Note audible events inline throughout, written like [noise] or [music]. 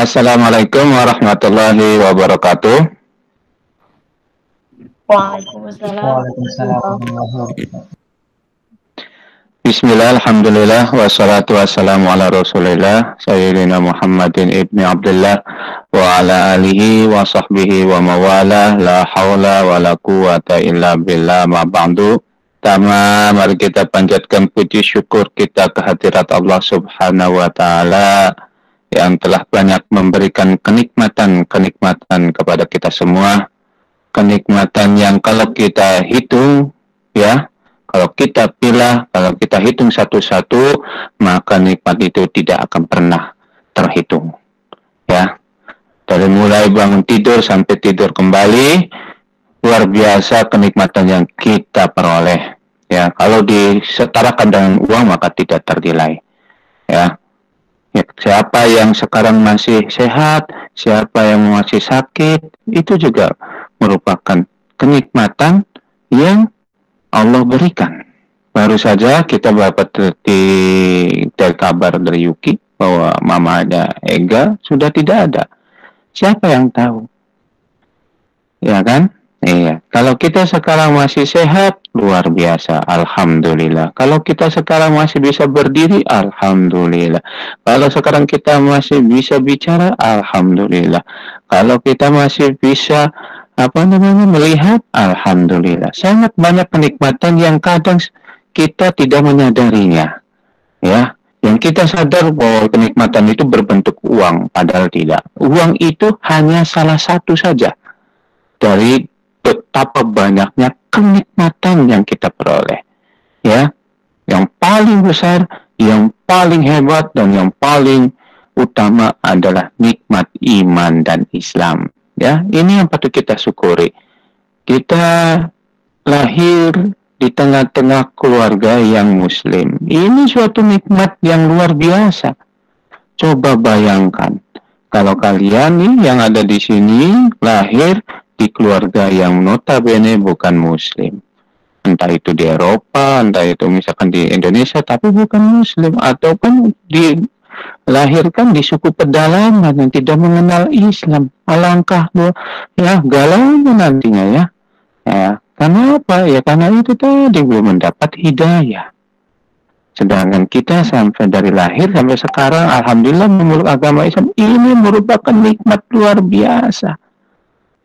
Assalamualaikum warahmatullahi wabarakatuh. Waalaikumsalam. Waalaikumsalam. Bismillah, Alhamdulillah, wassalatu wassalamu ala rasulillah Sayyidina Muhammadin ibni Abdullah Wa ala alihi wa sahbihi wa mawala La hawla wa la quwata illa billah ma ba'du Tama, mari kita panjatkan puji syukur kita kehadirat Allah subhanahu wa ta'ala Yang telah banyak memberikan kenikmatan-kenikmatan kepada kita semua Kenikmatan yang kalau kita hitung ya kalau kita pilih, kalau kita hitung satu-satu, maka nikmat itu tidak akan pernah terhitung. Ya, dari mulai bangun tidur sampai tidur kembali, luar biasa kenikmatan yang kita peroleh. Ya, kalau disetarakan dengan uang maka tidak ternilai. Ya, ya, siapa yang sekarang masih sehat, siapa yang masih sakit, itu juga merupakan kenikmatan yang Allah berikan. Baru saja kita dapat di, dari kabar dari Yuki bahwa mama ada Ega sudah tidak ada. Siapa yang tahu? Ya kan? Iya. Kalau kita sekarang masih sehat, luar biasa. Alhamdulillah. Kalau kita sekarang masih bisa berdiri, Alhamdulillah. Kalau sekarang kita masih bisa bicara, Alhamdulillah. Kalau kita masih bisa apa namanya melihat alhamdulillah sangat banyak kenikmatan yang kadang kita tidak menyadarinya ya yang kita sadar bahwa kenikmatan itu berbentuk uang padahal tidak uang itu hanya salah satu saja dari betapa banyaknya kenikmatan yang kita peroleh ya yang paling besar yang paling hebat dan yang paling utama adalah nikmat iman dan Islam Ya, ini yang patut kita syukuri. Kita lahir di tengah-tengah keluarga yang muslim. Ini suatu nikmat yang luar biasa. Coba bayangkan, kalau kalian nih yang ada di sini lahir di keluarga yang notabene bukan muslim. Entah itu di Eropa, entah itu misalkan di Indonesia, tapi bukan muslim. Ataupun di lahirkan di suku pedalaman yang tidak mengenal Islam. Alangkah ya galaunya nantinya ya. Ya, karena apa? Ya karena itu tadi belum mendapat hidayah. Sedangkan kita sampai dari lahir sampai sekarang, alhamdulillah memeluk agama Islam ini merupakan nikmat luar biasa.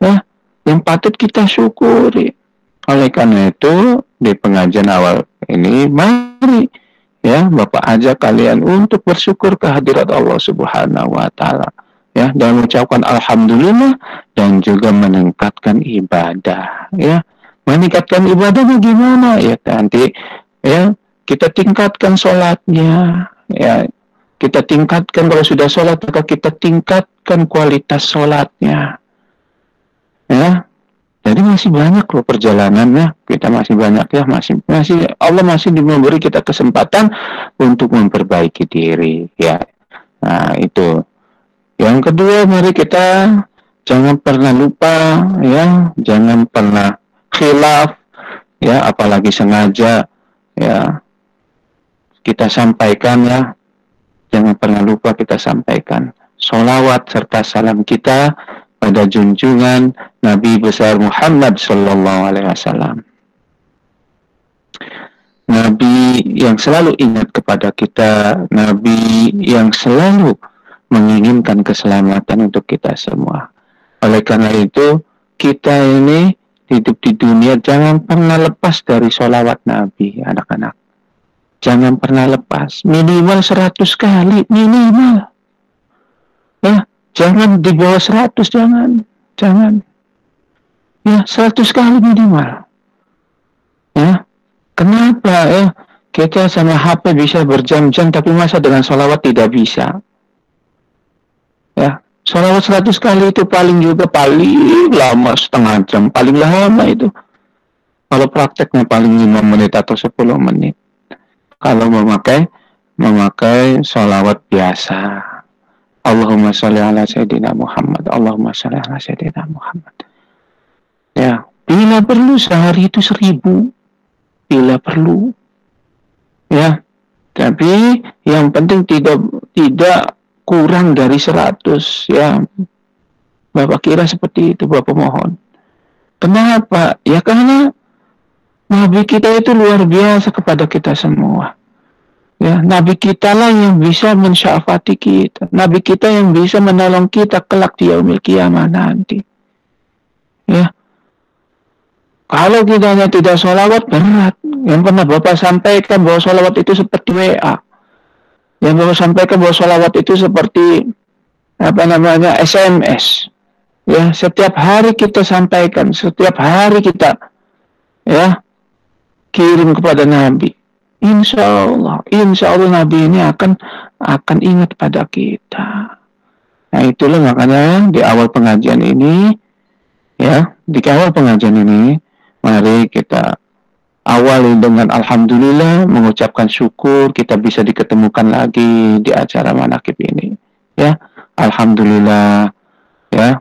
Ya, yang patut kita syukuri. Oleh karena itu, di pengajian awal ini, mari ya Bapak ajak kalian untuk bersyukur kehadirat Allah Subhanahu wa taala ya dan mengucapkan alhamdulillah dan juga meningkatkan ibadah ya. Meningkatkan ibadahnya gimana ya nanti ya kita tingkatkan sholatnya ya. Kita tingkatkan kalau sudah sholat maka kita tingkatkan kualitas sholatnya ya jadi masih banyak loh perjalanannya. Kita masih banyak ya, masih masih Allah masih memberi kita kesempatan untuk memperbaiki diri ya. Nah, itu. Yang kedua, mari kita jangan pernah lupa ya, jangan pernah khilaf ya, apalagi sengaja ya. Kita sampaikan ya. Jangan pernah lupa kita sampaikan solawat serta salam kita pada junjungan Nabi besar Muhammad Sallallahu Alaihi Wasallam. Nabi yang selalu ingat kepada kita, Nabi yang selalu menginginkan keselamatan untuk kita semua. Oleh karena itu, kita ini hidup di dunia jangan pernah lepas dari sholawat Nabi, anak-anak. Jangan pernah lepas, minimal 100 kali, minimal. Ya, Jangan di bawah 100, jangan. Jangan. Ya, 100 kali minimal. Ya. Kenapa ya? Kita sama HP bisa berjam-jam, tapi masa dengan sholawat tidak bisa? Ya, sholawat 100 kali itu paling juga paling lama setengah jam, paling lama itu. Kalau prakteknya paling 5 menit atau 10 menit. Kalau memakai memakai sholawat biasa. Allahumma sholli ala Sayyidina Muhammad. Allahumma sholli ala Sayyidina Muhammad. Ya, bila perlu sehari itu seribu. Bila perlu. Ya, tapi yang penting tidak tidak kurang dari 100 ya Bapak kira seperti itu Bapak mohon kenapa ya karena Nabi kita itu luar biasa kepada kita semua ya Nabi kita lah yang bisa mensyafati kita. Nabi kita yang bisa menolong kita kelak di yaumil kiamah nanti. Ya. Kalau kita hanya tidak sholawat berat. Yang pernah Bapak sampaikan bahwa sholawat itu seperti WA yang Bapak sampaikan bahwa sholawat itu seperti apa namanya SMS ya setiap hari kita sampaikan setiap hari kita ya kirim kepada Nabi Insya Allah Insya Allah Nabi ini akan akan ingat pada kita. Nah itulah makanya di awal pengajian ini ya di awal pengajian ini mari kita awali dengan Alhamdulillah mengucapkan syukur kita bisa diketemukan lagi di acara manakib ini ya. Alhamdulillah ya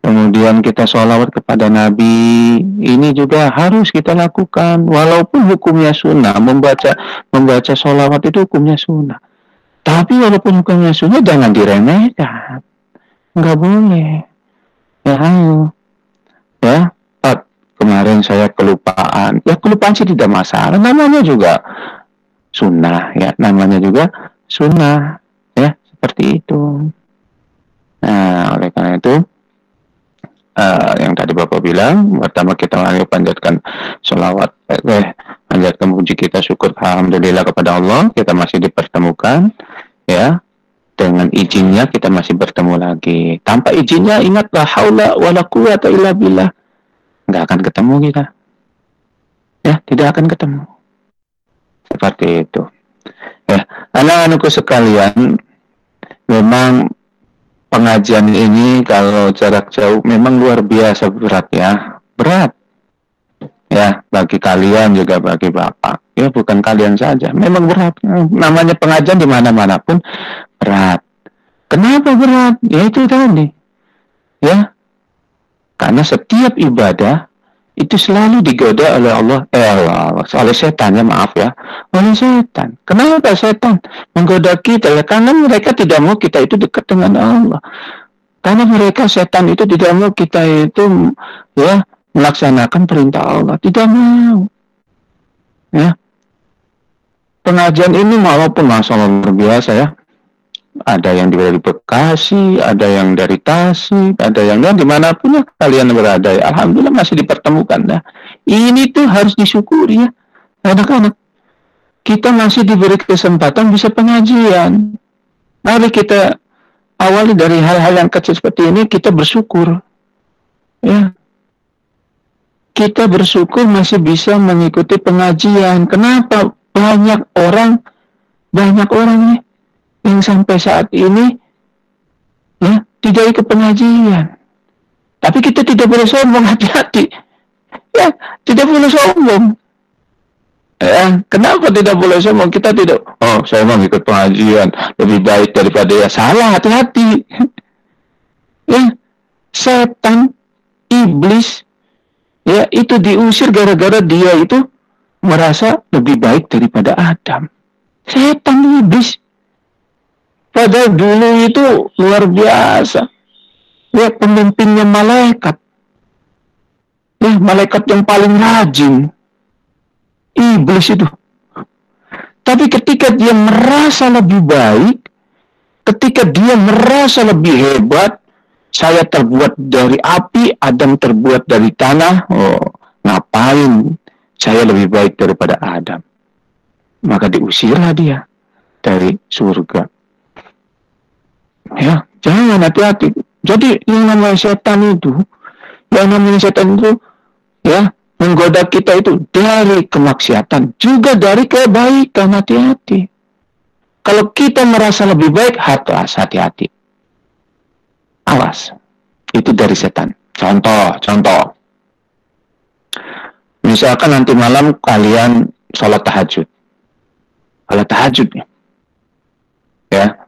Kemudian kita sholawat kepada Nabi, ini juga harus kita lakukan. Walaupun hukumnya sunnah, membaca membaca sholawat itu hukumnya sunnah. Tapi walaupun hukumnya sunnah, jangan diremehkan. Enggak boleh. Ya ayo. Ya, Pak, kemarin saya kelupaan. Ya kelupaan sih tidak masalah. Namanya juga sunnah ya. Namanya juga sunnah. Ya, seperti itu. Nah, oleh karena itu, uh, yang tadi Bapak bilang, pertama kita mari panjatkan sholawat, eh, panjatkan puji kita syukur Alhamdulillah kepada Allah, kita masih dipertemukan, ya, dengan izinnya kita masih bertemu lagi. Tanpa izinnya ingatlah haula wala quwata illa billah. Enggak akan ketemu kita. Ya, tidak akan ketemu. Seperti itu. Ya, anak-anakku sekalian, memang pengajian ini kalau jarak jauh memang luar biasa berat ya. Berat. Ya bagi kalian juga bagi bapak. Ya bukan kalian saja. Memang berat. Namanya pengajian di mana mana pun berat. Kenapa berat? Ya itu tadi. Ya karena setiap ibadah itu selalu digoda oleh Allah, eh Allah, oleh setan ya maaf ya, oleh setan. Kenapa setan menggoda kita? Ya, karena mereka tidak mau kita itu dekat dengan Allah. Karena mereka setan itu tidak mau kita itu ya melaksanakan perintah Allah, tidak mau. Ya. Pengajian ini walaupun masalah luar biasa ya, ada yang dari Bekasi, ada yang dari Tasik, ada yang dari di mana pun ya kalian berada. Alhamdulillah masih dipertemukan. Nah, ini tuh harus disyukuri ya, anak-anak. Kita masih diberi kesempatan bisa pengajian. Mari kita awali dari hal-hal yang kecil seperti ini, kita bersyukur. Ya, kita bersyukur masih bisa mengikuti pengajian. Kenapa banyak orang, banyak orang nih yang sampai saat ini ya tidak ikut pengajian. Tapi kita tidak boleh sombong, [laughs] hati-hati. Ya, tidak boleh sombong. Ya, kenapa tidak boleh sombong? Kita tidak, oh saya mau ikut pengajian, lebih baik daripada ya salah, hati-hati. [laughs] ya, setan, iblis, ya itu diusir gara-gara dia itu merasa lebih baik daripada Adam. Setan iblis Padahal dulu itu luar biasa. Ya pemimpinnya malaikat. Ya malaikat yang paling rajin. Iblis itu. Tapi ketika dia merasa lebih baik, ketika dia merasa lebih hebat, saya terbuat dari api, Adam terbuat dari tanah. Oh, ngapain? Saya lebih baik daripada Adam. Maka diusirlah dia dari surga. Ya, jangan hati-hati. Jadi yang namanya setan itu, yang namanya setan itu, ya menggoda kita itu dari kemaksiatan, juga dari kebaikan hati-hati. Kalau kita merasa lebih baik, harus hati-hati. Awas, itu dari setan. Contoh, contoh. Misalkan nanti malam kalian sholat tahajud. Sholat tahajud ya.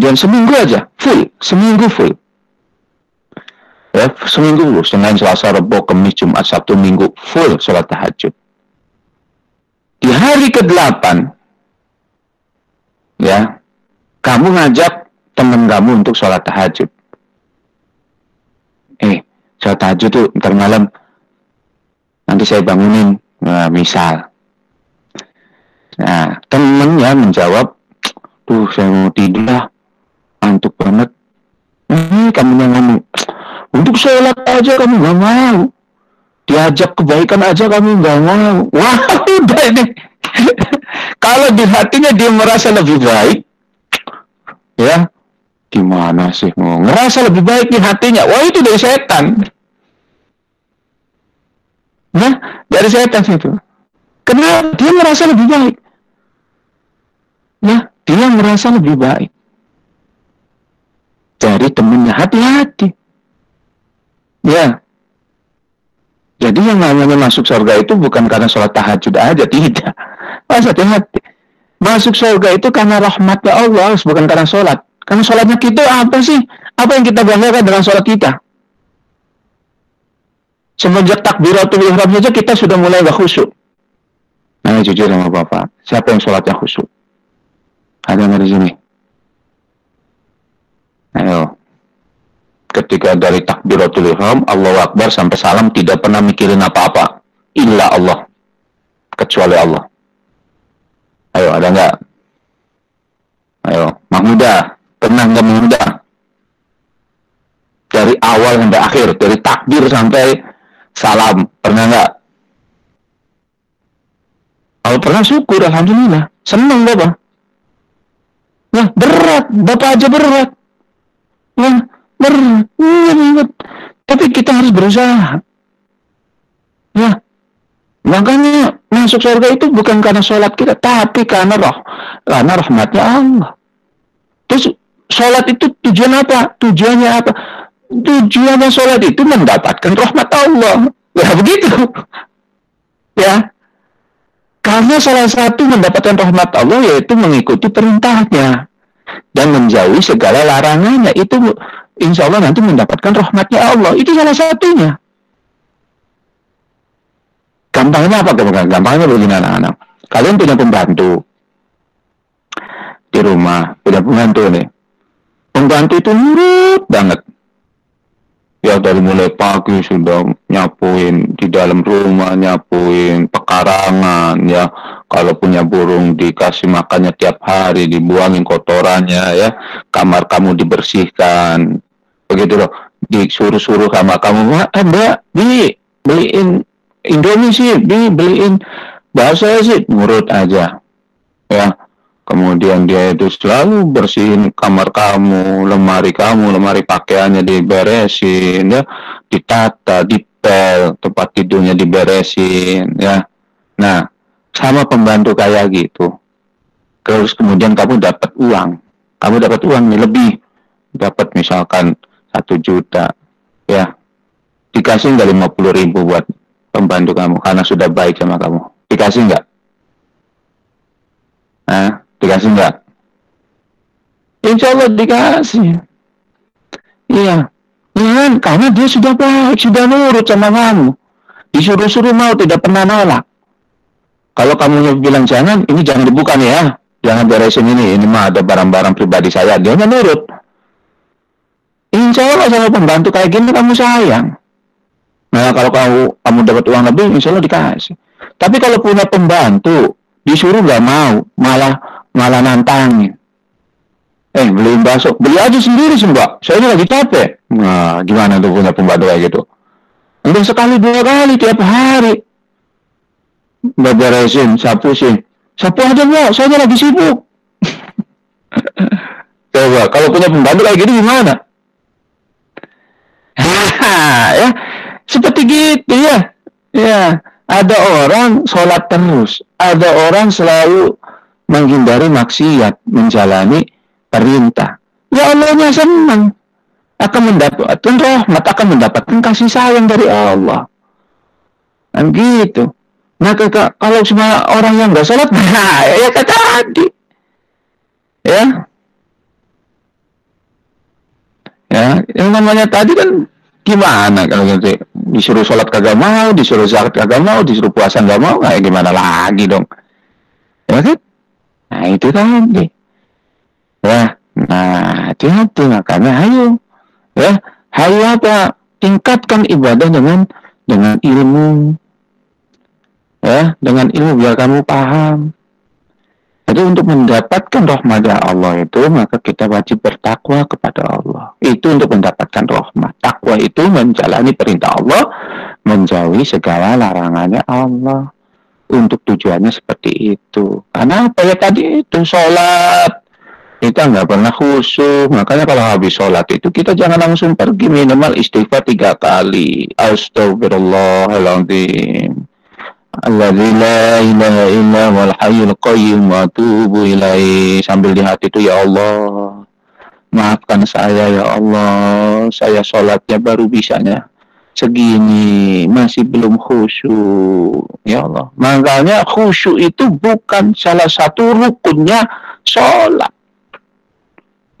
Kemudian seminggu aja, full, seminggu full. Ya, seminggu full, Senin, Selasa, Rabu, Kamis, Jumat, Sabtu, Minggu, full sholat tahajud. Di hari ke-8, ya, kamu ngajak teman kamu untuk sholat tahajud. Eh, sholat tahajud tuh ntar malam nanti saya bangunin, nah, misal. Nah, temennya menjawab, tuh saya mau tidur lah, antuk banget. Eh, kamu yang ngomong, untuk sholat aja kamu gak mau. Diajak kebaikan aja kamu gak mau. Wah, [laughs] udah ini. Kalau di hatinya dia merasa lebih baik, ya gimana sih mau ngerasa lebih baik di hatinya? Wah itu dari setan. Nah, dari setan itu. Kenapa? Dia merasa lebih baik. Ya, dia merasa lebih baik. Dari temennya hati-hati. Ya. Jadi yang namanya masuk surga itu bukan karena sholat tahajud aja, tidak. Mas hati-hati. Masuk surga itu karena rahmatnya Allah, bukan karena sholat. Karena sholatnya kita apa sih? Apa yang kita banggakan dengan sholat kita? Semenjak takbiratul ihram saja kita sudah mulai gak khusyuk. Nah, jujur sama Bapak, siapa yang sholatnya khusyuk? Ada yang di sini? Ayo. Ketika dari takbiratul ihram, Allah Akbar sampai salam tidak pernah mikirin apa-apa. Illa Allah. Kecuali Allah. Ayo, ada nggak? Ayo, Mahmuda. Pernah nggak Mahmuda? Dari awal sampai akhir, dari takbir sampai salam. Pernah nggak? Kalau pernah syukur, Alhamdulillah. Senang Bapak. Nah, berat. Bapak aja berat. Berat. berat. Tapi kita harus berusaha. Ya. Makanya masuk surga itu bukan karena sholat kita, tapi karena roh, karena rahmatnya Allah. Terus sholat itu tujuan apa? Tujuannya apa? tujuannya sholat itu mendapatkan rahmat Allah. Ya begitu. Ya. Karena salah satu mendapatkan rahmat Allah yaitu mengikuti perintahnya dan menjauhi segala larangannya. Itu insya Allah nanti mendapatkan rahmatnya Allah. Itu salah satunya. Gampangnya apa? Gampangnya begini anak-anak. Kalian punya pembantu di rumah, punya pembantu nih. Pembantu itu nurut banget ya dari mulai pagi sudah nyapuin di dalam rumah nyapuin pekarangan ya. Kalau punya burung dikasih makannya tiap hari dibuangin kotorannya ya. Kamar kamu dibersihkan. Begitu loh. Disuruh-suruh kamar kamu eh mbak beli beliin Indomie sih beli beliin bahasa sih nurut aja ya Kemudian dia itu selalu bersihin kamar kamu, lemari kamu, lemari pakaiannya diberesin, ya, ditata, dipel, tempat tidurnya diberesin, ya. Nah, sama pembantu kayak gitu. Terus kemudian kamu dapat uang, kamu dapat uang nih lebih, dapat misalkan satu juta, ya. Dikasih nggak lima puluh ribu buat pembantu kamu karena sudah baik sama kamu. Dikasih nggak? Nah, Dikasih enggak? Insya Allah dikasih. Iya. Ya karena dia sudah baik, sudah nurut sama kamu. Disuruh-suruh mau, tidak pernah nolak. Kalau kamu bilang jangan, ini jangan dibuka nih ya. Jangan beresin ini, ini mah ada barang-barang pribadi saya. Dia nurut. Insya Allah sama pembantu kayak gini kamu sayang. Nah kalau kamu kamu dapat uang lebih, insya Allah dikasih. Tapi kalau punya pembantu, disuruh nggak mau, malah malah nantangin. Eh, beliin bakso. Beli aja sendiri sih, Mbak. Saya ini lagi capek. Nah, gimana tuh punya pembantu kayak gitu? Untuk sekali dua kali tiap hari. Mbak beresin, sapu sih. Sapu aja, Mbak. Saya lagi sibuk. [laughs] Coba, kalau punya pembantu kayak gitu gimana? [laughs] ya, seperti gitu ya. Ya, ada orang sholat terus. Ada orang selalu menghindari maksiat, menjalani perintah. Ya Allahnya senang akan mendapatkan rahmat, akan mendapatkan kasih sayang dari Allah. Dan gitu. Nah, kalau semua orang yang nggak sholat, [laughs] nah, ya kata tadi. Ya. Ya, yang namanya tadi kan gimana kalau gitu disuruh sholat kagak mau, disuruh zakat kagak mau, disuruh puasa nggak mau, kayak gimana lagi dong? Ya kan? Nah itu tadi. Ya, Nah, hati-hati makanya ayo ya, ayo apa? Tingkatkan ibadah dengan dengan ilmu. Ya, dengan ilmu biar kamu paham. Jadi untuk mendapatkan rahmat dari Allah itu maka kita wajib bertakwa kepada Allah. Itu untuk mendapatkan rahmat. Takwa itu menjalani perintah Allah, menjauhi segala larangannya Allah. Untuk tujuannya seperti itu. Karena apa? Ya tadi itu sholat. Kita nggak pernah khusyuk. Makanya kalau habis sholat itu kita jangan langsung pergi minimal istighfar tiga kali. Astagfirullahaladzim Alladzi la ilaha illa wal hayyul qayyum wa ilaihi. Sambil di hati itu ya Allah maafkan saya ya Allah. Saya sholatnya baru bisanya segini masih belum khusyuk ya Allah makanya khusyuk itu bukan salah satu rukunnya sholat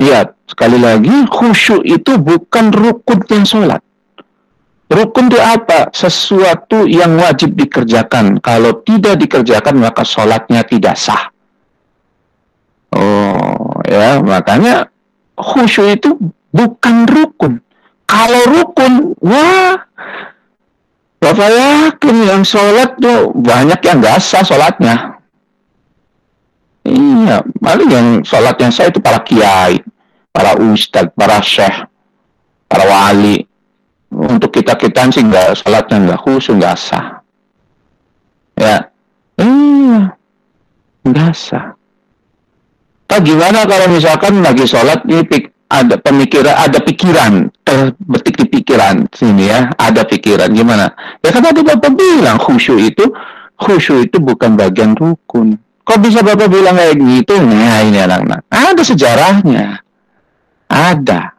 Lihat, sekali lagi, khusyuk itu bukan rukun yang sholat. Rukun itu apa? Sesuatu yang wajib dikerjakan. Kalau tidak dikerjakan, maka sholatnya tidak sah. Oh, ya, makanya khusyuk itu bukan rukun. Kalau rukun, wah, Bapak yakin yang sholat tuh banyak yang gak sah sholatnya. Iya, paling yang sholatnya saya itu para kiai para ustadz, para syekh, para wali. Untuk kita-kita sih nggak sholatnya nggak khusus, nggak sah. Ya, iya, nggak sah. Tapi gimana kalau misalkan lagi sholat ini ada pemikiran, ada pikiran terbetik di pikiran sini ya, ada pikiran gimana? Ya kan tadi bapak bilang khusyuk itu, khusyuk itu bukan bagian rukun. Kok bisa bapak bilang kayak gitu? Nah ini anak-anak, ada sejarahnya. Ada.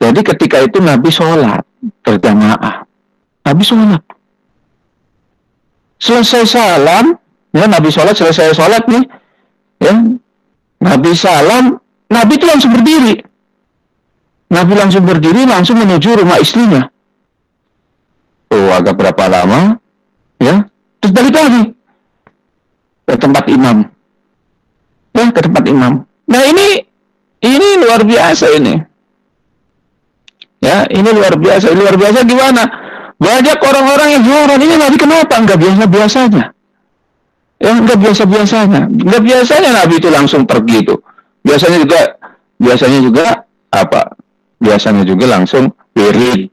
Jadi ketika itu Nabi sholat berjamaah. Nabi sholat. Selesai salam, ya Nabi sholat, selesai sholat nih, ya Nabi salam, Nabi itu langsung berdiri. Nabi langsung berdiri, langsung menuju rumah istrinya. Oh, agak berapa lama, ya, terus balik lagi ke tempat imam. Ya, ke tempat imam. Nah ini ini luar biasa ini. Ya, ini luar biasa. Ini luar biasa gimana? Banyak orang-orang yang heran, ini Nabi kenapa enggak biasa-biasanya? Ya, enggak biasa-biasanya. Enggak biasanya Nabi itu langsung pergi itu. Biasanya juga biasanya juga apa? Biasanya juga langsung beri.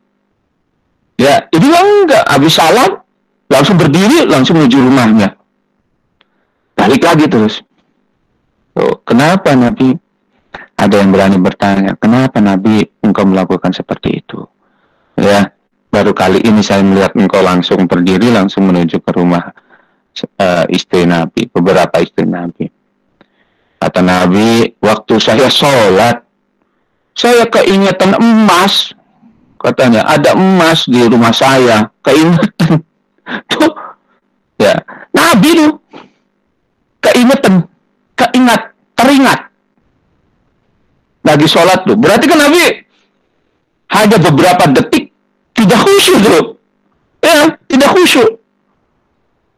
Ya, ini enggak habis salam langsung berdiri langsung menuju rumahnya. Balik lagi terus. Oh, kenapa Nabi ada yang berani bertanya, kenapa Nabi engkau melakukan seperti itu? Ya, baru kali ini saya melihat engkau langsung berdiri, langsung menuju ke rumah uh, istri Nabi, beberapa istri Nabi. Kata Nabi, waktu saya sholat, saya keingetan emas. Katanya, ada emas di rumah saya. Keingetan. [laughs] Tuh, ya. Nabi tuh, keingetan, keingat, teringat lagi sholat tuh. Berarti kan Nabi hanya beberapa detik tidak khusyuk tuh. Ya, tidak khusyuk.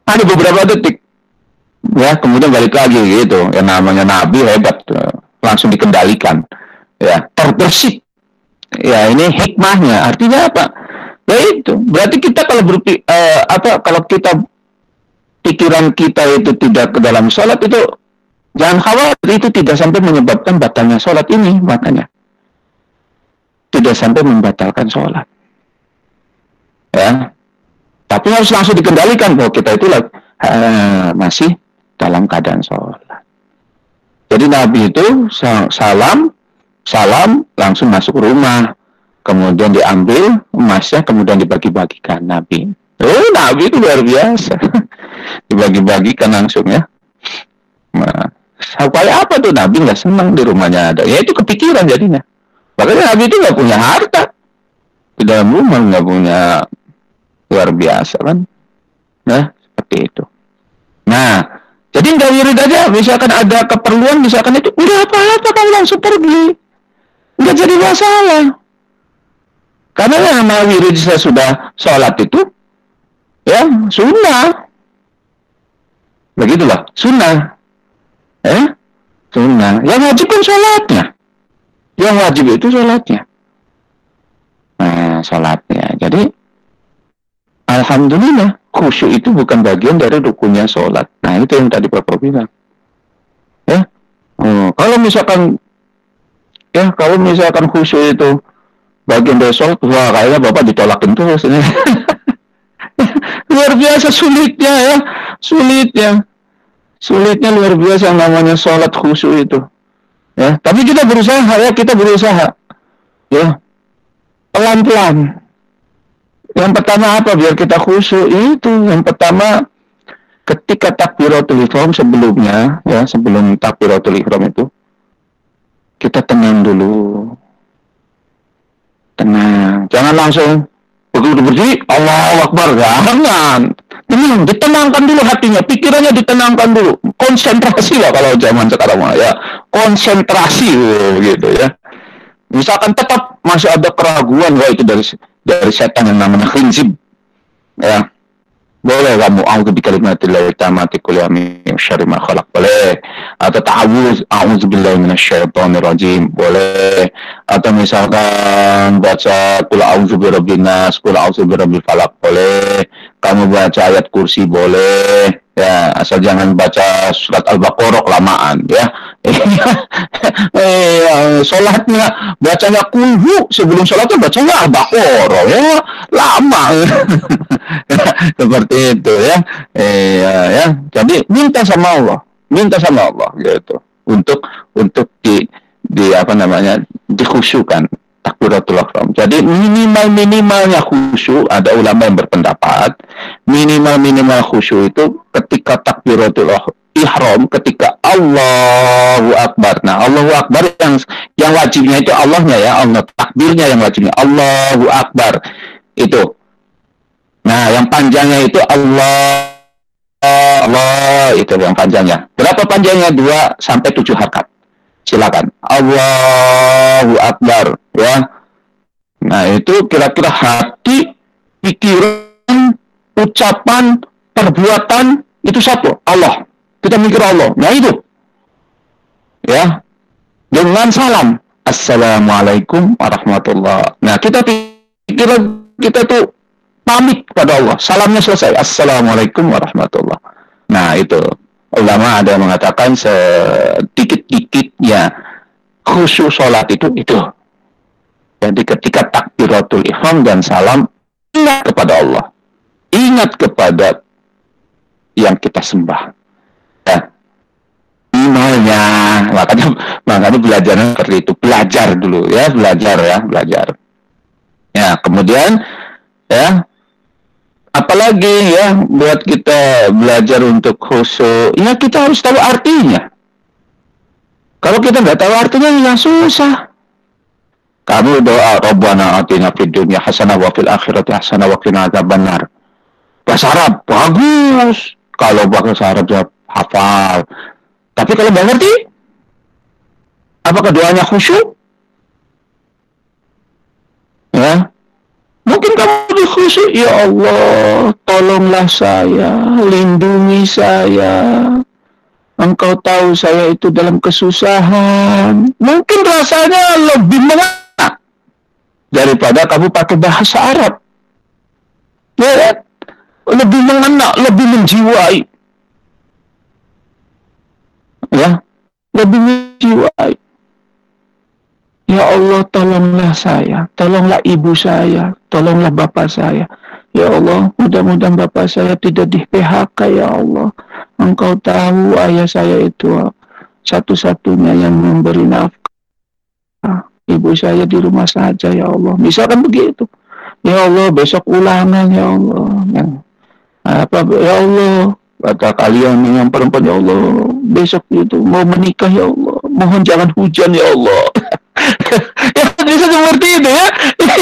Ada beberapa detik. Ya, kemudian balik lagi gitu. Yang namanya Nabi hebat. Langsung dikendalikan. Ya, terbersih. Ya, ini hikmahnya. Artinya apa? Ya itu. Berarti kita kalau berpi, uh, apa kalau kita pikiran kita itu tidak ke dalam sholat itu Jangan khawatir itu tidak sampai menyebabkan batalnya sholat ini makanya. Tidak sampai membatalkan sholat. Ya. Tapi harus langsung dikendalikan bahwa kita itu uh, masih dalam keadaan sholat. Jadi Nabi itu salam, salam langsung masuk rumah. Kemudian diambil emasnya, kemudian dibagi-bagikan Nabi. Oh, Nabi itu luar biasa. [laughs] dibagi-bagikan langsung ya. Nah, Supaya apa tuh Nabi nggak senang di rumahnya ada? Ya itu kepikiran jadinya. Makanya Nabi itu nggak punya harta di dalam rumah nggak punya luar biasa kan? Nah seperti itu. Nah jadi nggak wirid aja. Misalkan ada keperluan, misalkan itu udah apa-apa kamu langsung pergi, nggak jadi masalah. Karena yang nama wirid sudah sholat itu, ya sunnah. Begitulah, sunnah. Eh? sunnah. Yang wajib kan sholatnya. Yang wajib itu sholatnya. Nah, sholatnya. Jadi, Alhamdulillah, khusyuk itu bukan bagian dari rukunnya sholat. Nah, itu yang tadi Bapak bilang. Ya, oh, kalau misalkan, ya, kalau misalkan khusyuk itu bagian dari sholat, wah kayaknya Bapak ditolakin terus ini. [laughs] luar biasa sulitnya ya, sulitnya. Sulitnya luar biasa namanya sholat khusyuk itu. Ya, tapi kita berusaha ya, kita berusaha. Ya. Pelan-pelan. Yang pertama apa? Biar kita khusyuk itu yang pertama ketika takbiratul ihram sebelumnya ya sebelum takbiratul ihram itu kita tenang dulu. Tenang. Jangan langsung begitu berdiri Allah Akbar. Jangan. Tenang ditenangkan dulu hatinya. Pikirannya ditenangkan dulu. Konsentrasi lah kalau zaman sekarang ya. Konsentrasi gitu ya. Misalkan tetap masih ada keraguan wah itu dari dari setan yang namanya khinzib. Ya. Boleh kamu aku bi kalimatillahi tamati kulli min syarri ma khalaq. Boleh. Atau ta'awuz a'udzu billahi minasyaitonir rajim. Boleh. Atau misalkan baca kul a'udzu birabbin nas kul a'udzu birabbil falaq. Boleh. Kamu baca ayat kursi boleh ya asal jangan baca surat al-baqarah kelamaan ya. Eh, [laughs] sholatnya bacanya kulhu sebelum sholatnya bacanya al-baqarah ya. Lama. [laughs] Seperti itu ya. Eh, ya, ya jadi minta sama Allah minta sama Allah gitu. Untuk untuk di di apa namanya dikhusyukan takbiratul ihram. Jadi minimal minimalnya khusyuk ada ulama yang berpendapat minimal minimal khusyuk itu ketika takbiratul ihram ketika Allahu Akbar. Nah, Allahu Akbar yang yang wajibnya itu Allahnya ya, Allah takbirnya yang wajibnya Allahu Akbar. Itu. Nah, yang panjangnya itu Allah Allah itu yang panjangnya. Berapa panjangnya? 2 sampai 7 harkat silakan Allahu Akbar ya nah itu kira-kira hati pikiran ucapan perbuatan itu satu Allah. Kita mikir Allah. Nah itu. Ya. Dengan salam. Assalamualaikum warahmatullah. Nah kita pikir kita tuh pamit pada Allah. Salamnya selesai. Assalamualaikum warahmatullah. Nah itu. Ulama ada yang mengatakan sedikit-dikitnya khusyuk sholat itu itu. Jadi ketika takbiratul ihram dan salam kepada Allah. Ingat kepada yang kita sembah. Ya. Imannya, makanya makanya belajar seperti itu, belajar dulu ya, belajar ya, belajar. Ya, kemudian ya. Apalagi ya buat kita belajar untuk khusyuk. Ya kita harus tahu artinya. Kalau kita nggak tahu artinya ya susah. Kamu doa Rabbana atina fid dunya hasanah wa fil akhirati hasanah wa qina adzabannar bahasa Arab bagus kalau bahasa Arab ya hafal tapi kalau nggak ngerti apakah doanya khusyuk ya Mungkin kamu khusyuk, ya Allah, tolonglah saya, lindungi saya. Engkau tahu saya itu dalam kesusahan. Mungkin rasanya lebih mengena daripada kamu pakai bahasa Arab. Ya, lebih mengena, lebih menjiwai. Ya, lebih menjiwai. Ya Allah tolonglah saya, tolonglah ibu saya, tolonglah bapak saya. Ya Allah, mudah-mudahan bapak saya tidak di PHK ya Allah. Engkau tahu ayah saya itu satu-satunya yang memberi nafkah. Ibu saya di rumah saja ya Allah. Misalkan begitu. Ya Allah, besok ulangan ya Allah. Apa ya Allah, kata kalian yang perempuan ya Allah, besok itu mau menikah ya Allah. Mohon jangan hujan ya Allah. [laughs] ya bisa seperti itu ya.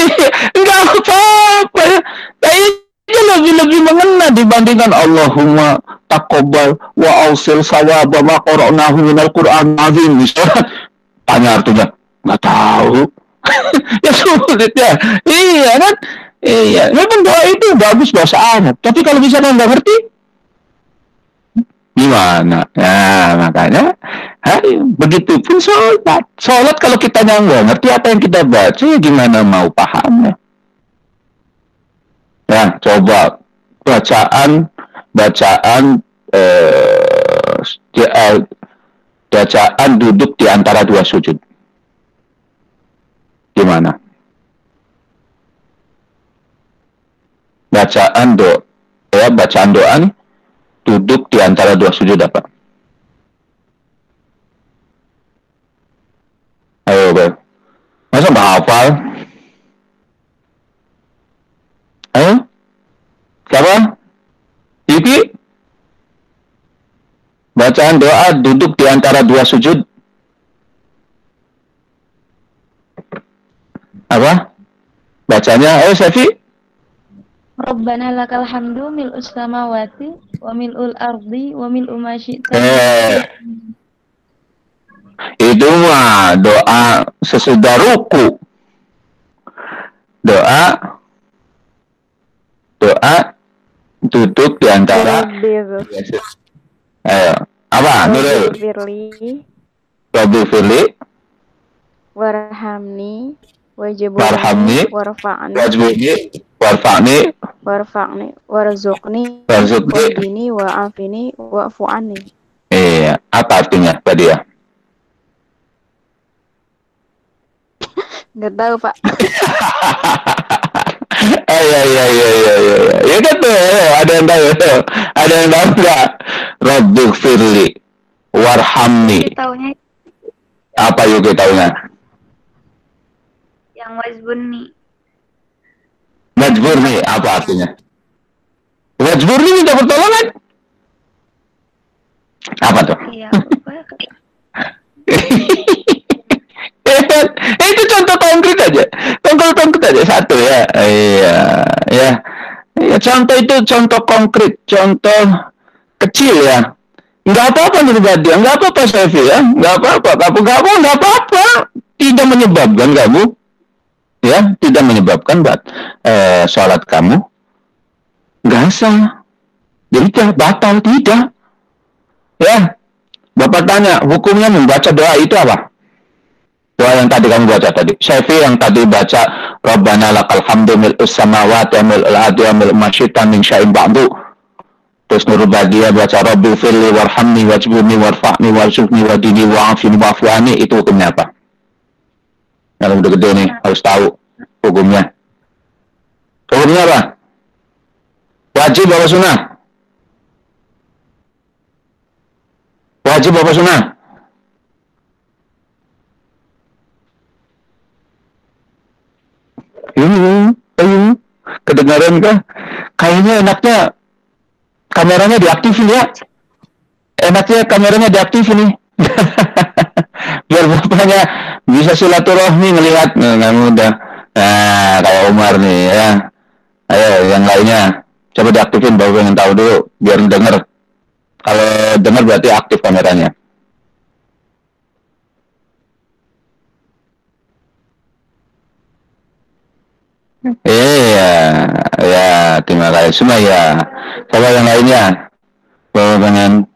[laughs] Enggak apa-apa ya. Ini lebih lebih mengena dibandingkan Allahumma takobal wa ausil sawaba ma qara'nahu minal Qur'an azim. Tanya artinya nggak tahu. [laughs] Ya sulit ya. Iya kan iya memang doa itu bagus bahasa Arab tapi kalau bisa nggak ngerti gimana nah makanya Hai, begitu pun sholat. Sholat kalau kita nggak ngerti apa yang kita baca, ya gimana mau pahamnya? Ya, coba bacaan bacaan eh, eh, bacaan duduk di antara dua sujud. Gimana? Bacaan do ya bacaan doa nih, duduk di antara dua sujud apa? Ayo, Bel. Masa nggak hafal? Ayo? Siapa? Iki? Bacaan doa duduk di antara dua sujud. Apa? Bacanya, ayo Sefi. Rabbana lakal hamdu mil'us samawati wa mil'ul ardi wa mil'u ma. Eh, itu mah doa sesudah ruku. Doa doa duduk di antara ayo apa Nurul? Firli. Rabbi Fili Warhamni. Wajibuni. Warhamni. Warfa'ni wajibni warfa'ni Warfa'ni Warzuqni warzuqni Wa'afini Wa'fu'ani iya apa artinya tadi ya Nggak tahu pak Eh, [laughs] iya iya iya iya iya iya. Ya kan tuh, ya, ada yang tahu, ya. ada yang tahu nggak? Rabbi firli, warhamni. Apa yuk kita tahunya? yang wasbunni Majbur nih, apa artinya? Majbur nih minta pertolongan. Apa tuh? iya Eh, [laughs] itu contoh konkret aja. Contoh konkret aja satu ya. Iya, ya. Ya, contoh itu contoh konkret, contoh kecil ya. Nggak apa-apa nih dia, nggak apa-apa Sevi ya, nggak apa-apa, kamu nggak apa, nggak apa-apa, tidak menyebabkan kamu, ya, tidak menyebabkan buat eh, sholat kamu nggak sah, jadi tidak batal tidak, ya. Bapak tanya, hukumnya membaca doa itu apa? Doa yang tadi kamu baca tadi. Syafi yang tadi baca Rabbana lakal hamdu mil'us samawati wa mil'ul ardi wa mil'u ma syi'ta min syai'in ba'du. Terus Nurul Badia baca Rabbil firli warhamni wajbuni warfa'ni warzuqni wadini wa'afini wa'afuani. Itu hukumnya apa? Yang udah gede nih, harus tahu hukumnya. Hukumnya apa? Wajib apa sunnah? Wajib apa sunnah? Ini, ayo, kedengaran kah? Kayaknya enaknya kameranya diaktifin ya. Enaknya kameranya diaktifin nih. [laughs] Biar bapaknya bisa silaturahmi ngelihat. Nah, kamu udah, nah kayak Umar nih ya. Ayo yang lainnya, coba diaktifin bapak pengen tahu dulu, biar denger. Kalau denger berarti aktif kameranya. Iya, ya terima kasih semua ya. Coba yang lainnya, bawa pengen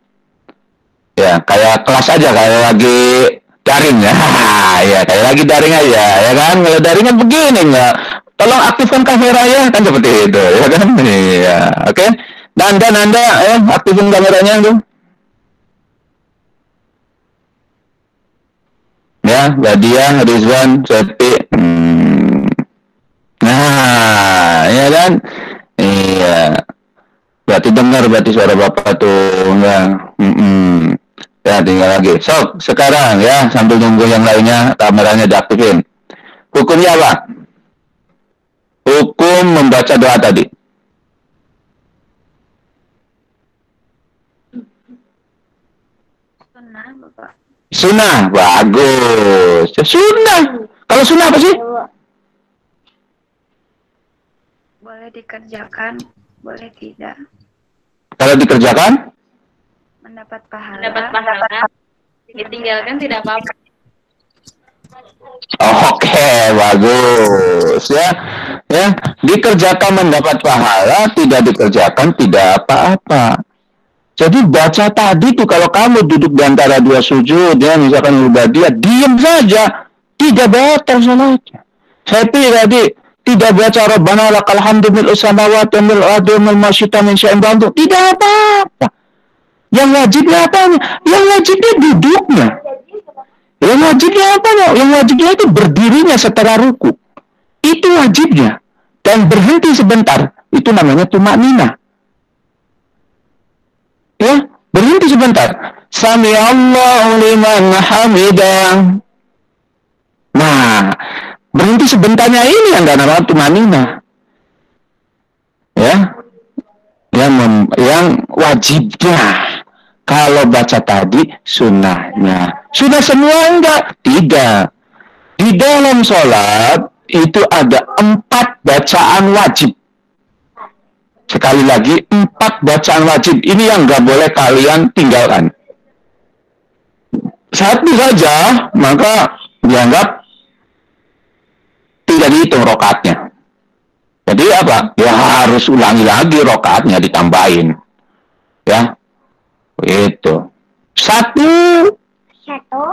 ya kayak kelas aja kayak lagi daring ya, [laughs] ya kayak lagi daring aja ya kan. Kalau daring begini nggak, tolong aktifkan kamera ya kan seperti itu [laughs] ya kan. Iya, oke. Dan dan anda ya aktifin kameranya tuh. Ya, Badia, Rizwan, Sepi, hmm. Nah, ya kan? Iya. Berarti dengar berarti suara Bapak tuh. Enggak. Mm-mm. Ya, tinggal lagi. So, sekarang ya, sambil nunggu yang lainnya, kameranya diaktifin. Hukumnya apa? Hukum membaca doa tadi. sunnah bapak Sunnah, bagus. Ya, sunnah. Kalau sunnah apa sih? boleh dikerjakan boleh tidak Kalau dikerjakan? Mendapat pahala Dapat pahala. Ditinggalkan tidak apa-apa. Oke, bagus ya. Ya, dikerjakan mendapat pahala, tidak dikerjakan tidak apa-apa. Jadi baca tadi tuh kalau kamu duduk di antara dua sujud ya misalkan ubadiyah diam saja tidak batal salatnya. Happy tadi tidak baca Rabbana lakal hamdu mil samawati wa mil wa mil masyita min syai'in. Tidak apa-apa. Yang wajibnya apa? Yang wajibnya duduknya. Yang wajibnya apa? Yang wajibnya itu berdirinya setelah ruku. Itu wajibnya. Dan berhenti sebentar. Itu namanya tumak nina. Ya, berhenti sebentar. Sami Allahu liman hamidah. Nah, berhenti sebentarnya ini yang gak namanya tumak nina. Ya, yang yang wajibnya kalau baca tadi sunnahnya. Sudah semua enggak? Tidak. Di dalam sholat itu ada empat bacaan wajib. Sekali lagi empat bacaan wajib. Ini yang nggak boleh kalian tinggalkan. Satu saja maka dianggap tidak dihitung rokatnya jadi apa? Ya harus ulangi lagi rokaatnya ditambahin. Ya. Itu. Satu. Satu.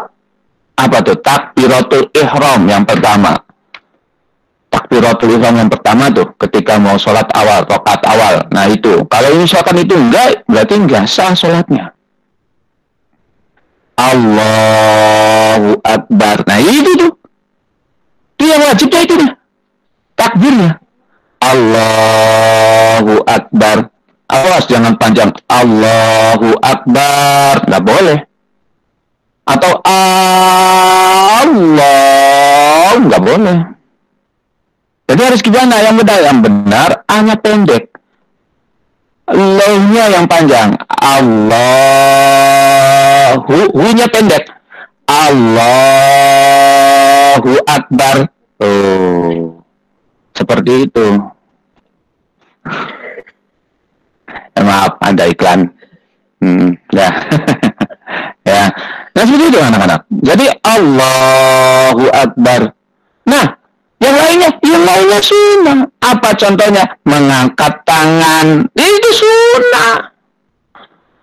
Apa tuh? Takbiratul ihram yang pertama. Takbiratul ihram yang pertama tuh ketika mau sholat awal, rokaat awal. Nah itu. Kalau misalkan itu enggak, berarti enggak sah sholatnya. Allahu Akbar. Nah itu tuh. Itu yang wajibnya itu nih. Takbirnya. Allahu Akbar. Awas jangan panjang. Allahu Akbar. Nggak boleh. Atau Allah. Nggak boleh. Jadi harus gimana? Yang benar. Yang benar hanya pendek. Lohnya yang panjang. Allahu. Hu-nya pendek. Allahu Akbar. Oh. Seperti itu. Maaf, ada iklan. Hmm, ya. [laughs] ya. Nah, seperti itu anak-anak. Jadi Allahu Akbar. Nah, yang lainnya, yang lainnya sunnah. Apa contohnya? Mengangkat tangan. Itu sunnah.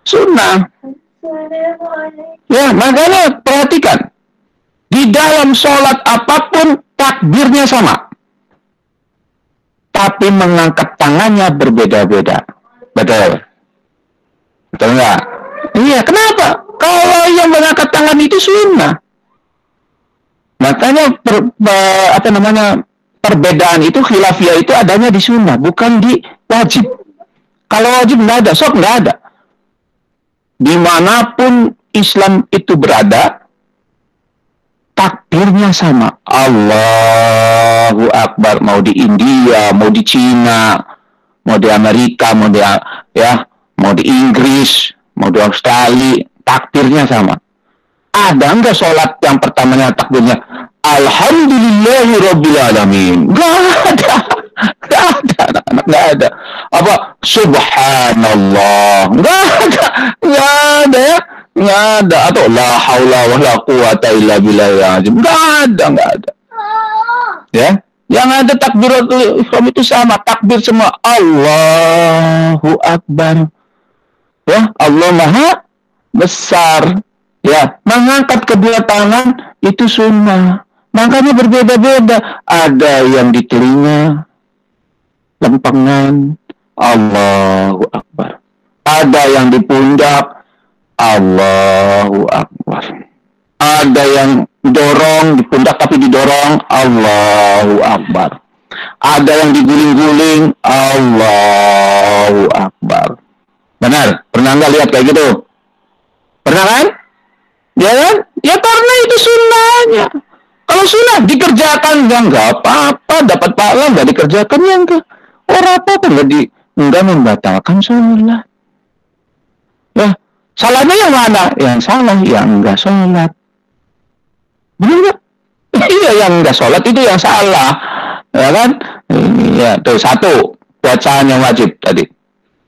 Sunnah. Ya, makanya perhatikan. Di dalam sholat apa pun, takbirnya sama tapi mengangkat tangannya berbeda-beda. Betul. Betul nggak? Iya, kenapa? Kalau yang mengangkat tangan itu sunnah. Makanya per, pe- apa namanya perbedaan itu khilafiyah itu adanya di sunnah, bukan di wajib. Kalau wajib nggak ada, sok nggak ada. Di mana pun Islam itu berada, takbirnya sama. Allahu Akbar. Mau di India, mau di Cina, mau di Amerika, mau di ya, mau di Inggris, mau di Australia, takbirnya sama. Ada nggak sholat yang pertamanya takbirnya Alhamdulillahi Rabbil Alamin? Nggak ada. Nggak ada. Nggak ada. Apa? Subhanallah. Nggak ada. Nggak ada ya. Nggak ada. Atau la haula wa la quwata illa billahil azim. Nggak ada. Nggak ada. Ya. Yang ada takbiratul ihram itu sama. Takbir semua. Allahu Akbar. Ya. Allah Maha besar. Ya, mengangkat kedua tangan itu sunnah. Makanya berbeda-beda. Ada yang di telinga, lempengan, Allahu Akbar. Ada yang di pundak, Allahu Akbar. Ada yang dorong di pundak tapi didorong, Allahu Akbar. Ada yang diguling-guling, Allahu Akbar. Benar? Pernah nggak lihat kayak gitu? Pernah kan? Ya kan? Ya karena itu sunnahnya. Kalau sunnah dikerjakan ya nggak apa-apa, dapat pahala nggak dikerjakan ya enggak. Orang apa apa nggak di nggak membatalkan sholat. Ya, salahnya yang mana? Yang salah yang enggak sholat. Benar nggak? [laughs] Iya yang enggak sholat itu yang salah, ya kan? Ya, tuh satu bacaan yang wajib tadi.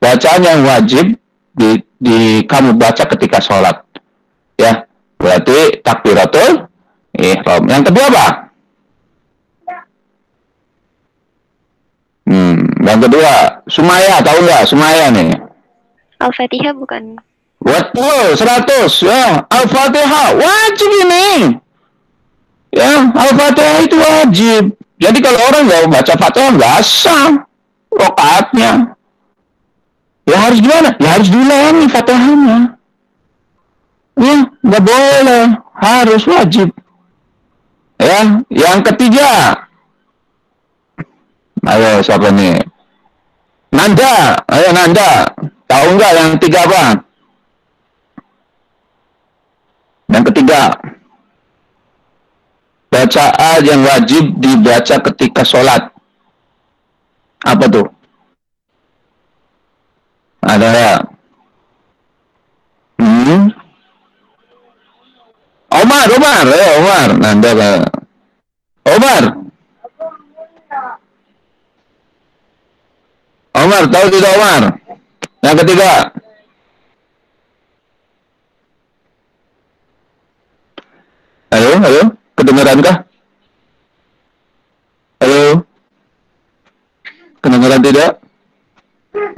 Bacaan yang wajib di, di kamu baca ketika sholat, ya berarti takbiratul ihram. Yang kedua apa? Hmm, yang kedua, Sumaya tahu nggak? Sumaya nih. Al-Fatihah bukan Betul, 100 ya. Al-Fatihah wajib ini. Ya, Al-Fatihah itu wajib. Jadi kalau orang nggak baca Fatihah nggak sah rokaatnya. Ya harus gimana? Ya harus diulangi Fatihahnya. Ya, nggak boleh, harus wajib. Ya, yang ketiga. Ayo siapa nih? Nanda, ayo Nanda. Tahu nggak yang tiga apa? Yang ketiga, bacaan yang wajib dibaca ketika sholat. Apa tuh? Ada ya? Hmm? Omar, Omar, ya Omar. Nanda. Omar. Omar, tahu tidak Omar? Yang ketiga. Halo, halo, kedengaran kah? Halo, kedengaran tidak?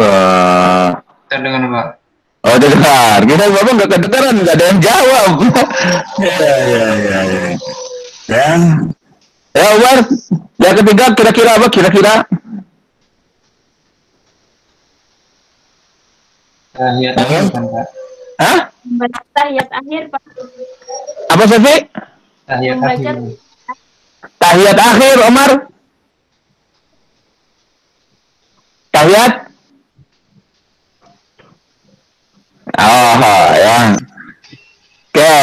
Wah, Terdengar Pak. oh dengar. Kita bapak nggak kedengaran, nggak ada yang jawab. [laughs] ya, ya, ya, ya. Ya, ya Umar, yang ketiga kira-kira apa? Kira-kira? Tahiyat akhir Pak. Hah? Tahiyat akhir, Pak. Apa Sofi? Tahiyat akhir. Tahiyat akhir, Omar. Tahiyat. Oh, ya. Oke.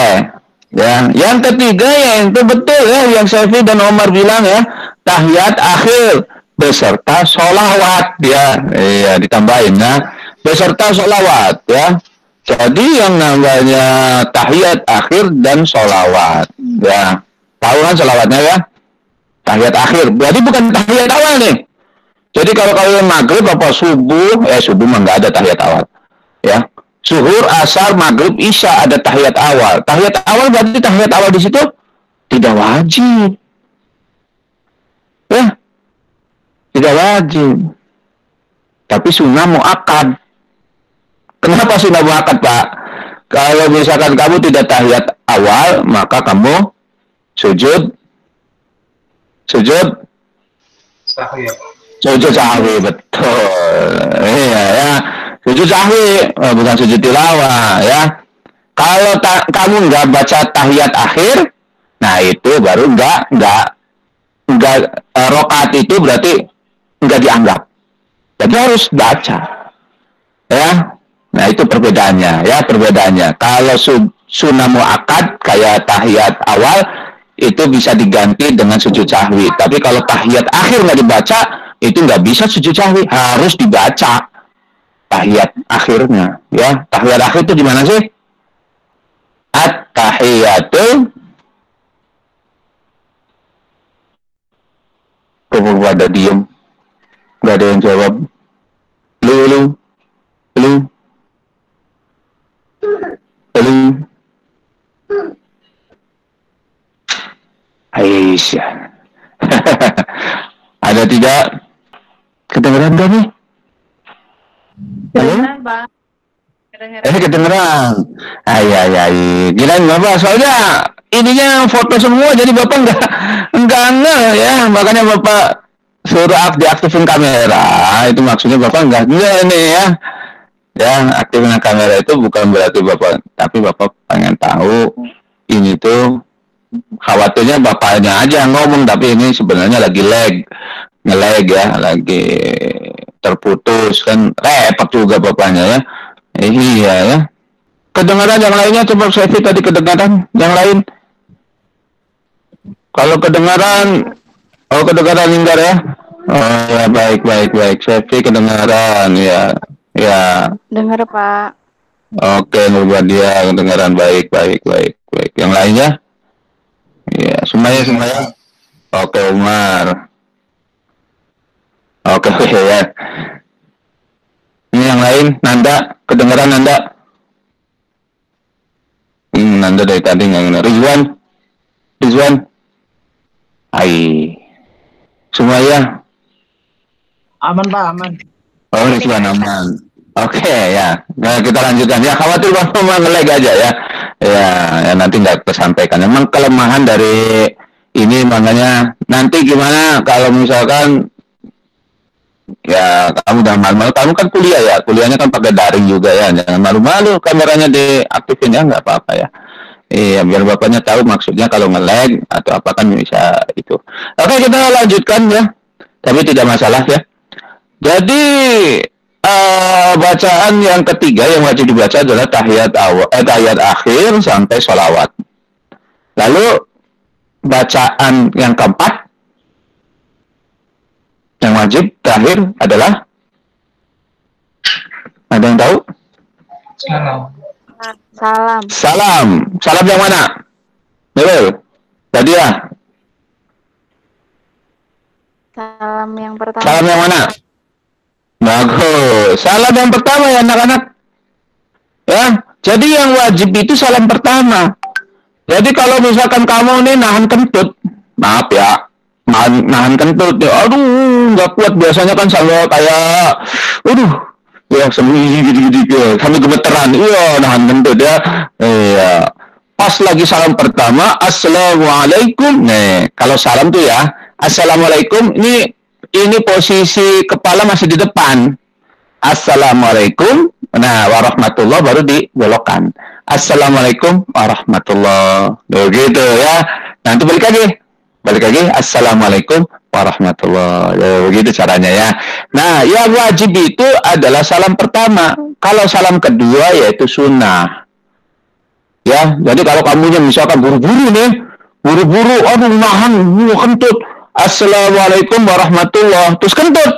Ya, yang ketiga ya itu betul ya yang Sofi dan Omar bilang ya, tahiyat akhir beserta sholawat ya. Iya, ditambahin ya. Beserta sholawat ya. Jadi yang namanya tahiyat akhir dan sholawat ya. Tahu kan sholawatnya ya? Tahiyat akhir. Berarti bukan tahiyat awal nih. Jadi kalau kalian maghrib apa subuh, eh subuh mah nggak ada tahiyat awal. Ya. Zuhur, asar, maghrib, isya ada tahiyat awal. Tahiyat awal berarti tahiyat awal di situ tidak wajib. Ya. Tidak wajib. Tapi sunnah muakkad. Kenapa sunnah muakkad, Pak? Kalau misalkan kamu tidak tahiyat awal, maka kamu sujud. Sujud? Ya. sujud sahwi betul. Iya ya. Sujud sahwi. Eh, bukan sujud tilawah ya. Kalau ta- kamu nggak baca tahiyat akhir nah itu baru nggak nggak nggak eh, rokaat itu berarti nggak dianggap. Jadi harus baca ya nah itu perbedaannya ya perbedaannya. Kalau su sunnah kayak tahiyat awal itu bisa diganti dengan sujud sahwi. Tapi kalau tahiyat akhir nggak dibaca itu nggak bisa sujud sahwi harus dibaca tahiyat akhirnya ya. Tahiyat akhir itu di mana sih? At tahiyatul Kok pada diem. Nggak ada yang jawab. Lu lu lu lu Aisyah [laughs] ada tidak kedengeran Halo? Kedengeran, Pak. Kedengeran. Eh kedengeran. Ay ay ay. Gila bapak soalnya ininya foto semua jadi bapak nggak nggak nge ya makanya bapak suruh ak diaktifin kamera itu maksudnya bapak nggak nggak ini ya ya aktifin kamera itu bukan berarti bapak tapi bapak pengen tahu ini tuh khawatirnya bapaknya aja ngomong tapi ini sebenarnya lagi lag ngelag ya lagi terputus kan repot juga bapaknya ya. Eh, iya ya. Kedengaran yang lainnya coba Sevi tadi kedengaran yang lain. Kalau kedengaran oh kedengaran Linggar ya. Oh ya baik baik baik. Sevi kedengaran ya ya. Dengar Pak. oke Nurbadia kedengaran baik baik baik baik. Yang lainnya? Ya semuanya semuanya. Oke Umar. Oke oke [laughs] ya. Ini yang lain Nanda. Kedengaran Nanda? Hmm, Nanda dari tadi nggak ngedengar. Rizwan? Rizwan? Hai. Semuanya? Aman Pak, aman. oh Rizwan aman Oke ya, nah, kita lanjutkan ya. Khawatir bang cuma ngelag aja ya. Ya, ya nanti nggak tersampaikan. Memang kelemahan dari ini makanya nanti gimana kalau misalkan ya kamu udah malu-malu, kamu kan kuliah ya, kuliahnya kan pakai daring juga ya, jangan malu-malu kameranya diaktifin ya nggak apa-apa ya. Iya, biar bapaknya tahu maksudnya kalau nge-lag atau apa kan bisa itu. Oke, kita lanjutkan ya. Tapi tidak masalah ya. Jadi eh, bacaan yang ketiga yang wajib dibaca adalah tahiyat awal, eh, tahiyat akhir sampai sholawat. Lalu bacaan yang keempat yang wajib terakhir adalah ada yang tahu? Salam. Salam. Salam. Salam yang mana? Nurul. Tadi ya. Salam yang pertama. Salam yang mana? Bagus. Salam yang pertama ya anak-anak. Ya. Jadi yang wajib itu salam pertama. Jadi kalau misalkan kamu nih nahan kentut, maaf ya, nahan, nahan kentut, ya, aduh nggak kuat biasanya kan selalu kayak, aduh, ya sembunyi gitu-gitu, ya, sampai gemeteran, iya nahan kentut ya, iya. Pas lagi salam pertama, assalamualaikum, nih kalau salam tuh ya, assalamualaikum, ini ini posisi kepala masih di depan, assalamualaikum, nah warahmatullah baru dibelokkan. Assalamualaikum warahmatullah. Begitu ya. Nanti balik lagi. Balik lagi. Assalamualaikum warahmatullah. Ya, begitu caranya ya. Nah, yang wajib itu adalah salam pertama. Kalau salam kedua yaitu sunnah. Ya, jadi kalau kamunya misalkan buru-buru nih, buru-buru, aduh nahan, kentut. Assalamualaikum warahmatullah. Terus kentut.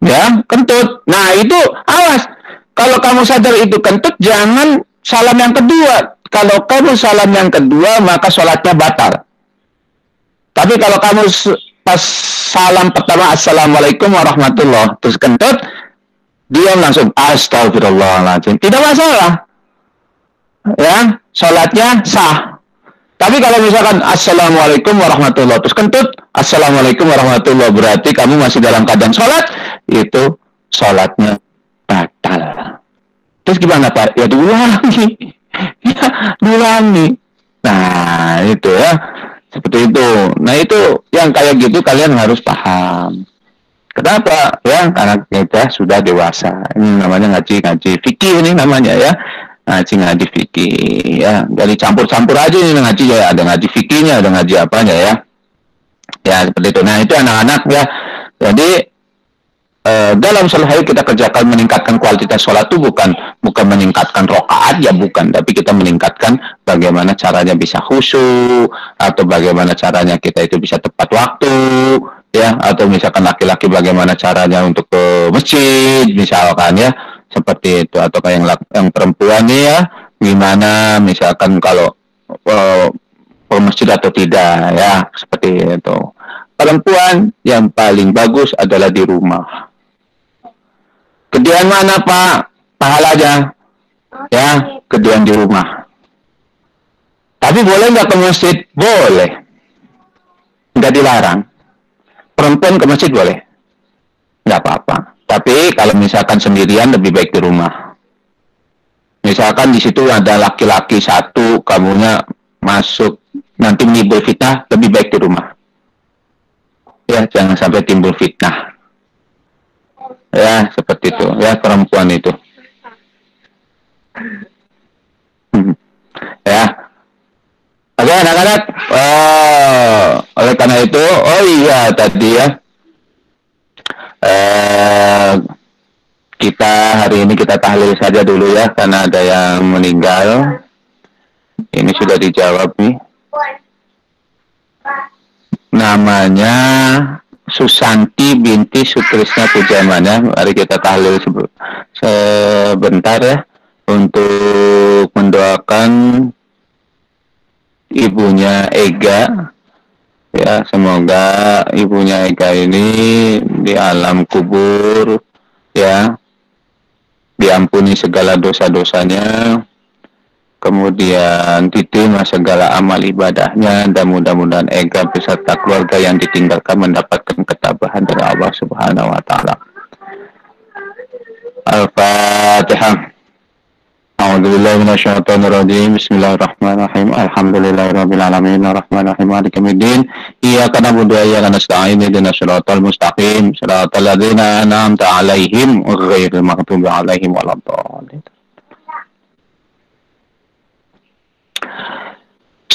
Ya, kentut. Nah, itu awas. Kalau kamu sadar itu kentut, jangan salam yang kedua. Kalau kamu salam yang kedua, maka sholatnya batal. Tapi kalau kamu pas salam pertama, Assalamualaikum warahmatullah, terus kentut, diam langsung, Astagfirullahaladzim. Tidak masalah. Ya, sholatnya sah. Tapi kalau misalkan Assalamualaikum warahmatullah, terus kentut, Assalamualaikum warahmatullah, berarti kamu masih dalam keadaan sholat, itu sholatnya batal. Terus gimana Pak? Ya diulangi. [laughs] ya diulangi. Nah itu ya. Seperti itu. Nah itu yang kayak gitu kalian harus paham. Kenapa? Ya karena kita sudah dewasa. Ini namanya ngaji-ngaji fikih ini namanya ya. Ngaji-ngaji fikih ya. Jadi campur-campur aja ini ngaji ya. Ada ngaji fikihnya, ada ngaji apanya ya. Ya seperti itu. Nah itu anak-anak ya. Jadi eh, dalam sholat kita kerjakan meningkatkan kualitas sholat itu bukan bukan meningkatkan rokaat ya bukan tapi kita meningkatkan bagaimana caranya bisa khusyuk atau bagaimana caranya kita itu bisa tepat waktu ya atau misalkan laki-laki bagaimana caranya untuk ke masjid misalkan ya seperti itu atau kayak yang, yang perempuan nih ya gimana misalkan kalau eh, ke masjid atau tidak ya seperti itu perempuan yang paling bagus adalah di rumah Gedean mana Pak? Pahalanya? Ya, gedean di rumah. Tapi boleh nggak ke masjid? Boleh. Nggak dilarang. Perempuan ke masjid boleh. Nggak apa-apa. Tapi kalau misalkan sendirian lebih baik di rumah. Misalkan di situ ada laki-laki satu, kamunya masuk. Nanti timbul fitnah, lebih baik di rumah. Ya, jangan sampai timbul fitnah. Ya seperti itu. Ya perempuan itu. [laughs] Ya. Oke anak-anak. Oh, oleh karena itu oh iya tadi ya eh kita hari ini kita tahlil saja dulu ya karena ada yang meninggal ini sudah dijawab nih namanya Susanti binti Sutrisna Pujamana. Mari kita tahlil sebe- sebentar ya untuk mendoakan ibunya Ega. Ya, semoga ibunya Ega ini di alam kubur ya. Diampuni segala dosa-dosanya. Kemudian diterima segala amal ibadahnya. Dan mudah-mudahan Ega beserta keluarga yang ditinggalkan mendapatkan ketabahan dari Allah Subhanahu wa taala. Alfa A'udzubillahiminasyaitonirrojim. Bismillahirrahmanirrahim. Alhamdulillahirrahmanirrahim. Ar-Rahmanirrahim. Alhamdulillahirrahmanirrahim. Iyaka nabudu wa iyaka nasta'in. Ihdina siratal mustaqim. Siratal ladzina an'amta 'alaihim ghairil maghdubi 'alaihim waladdallin.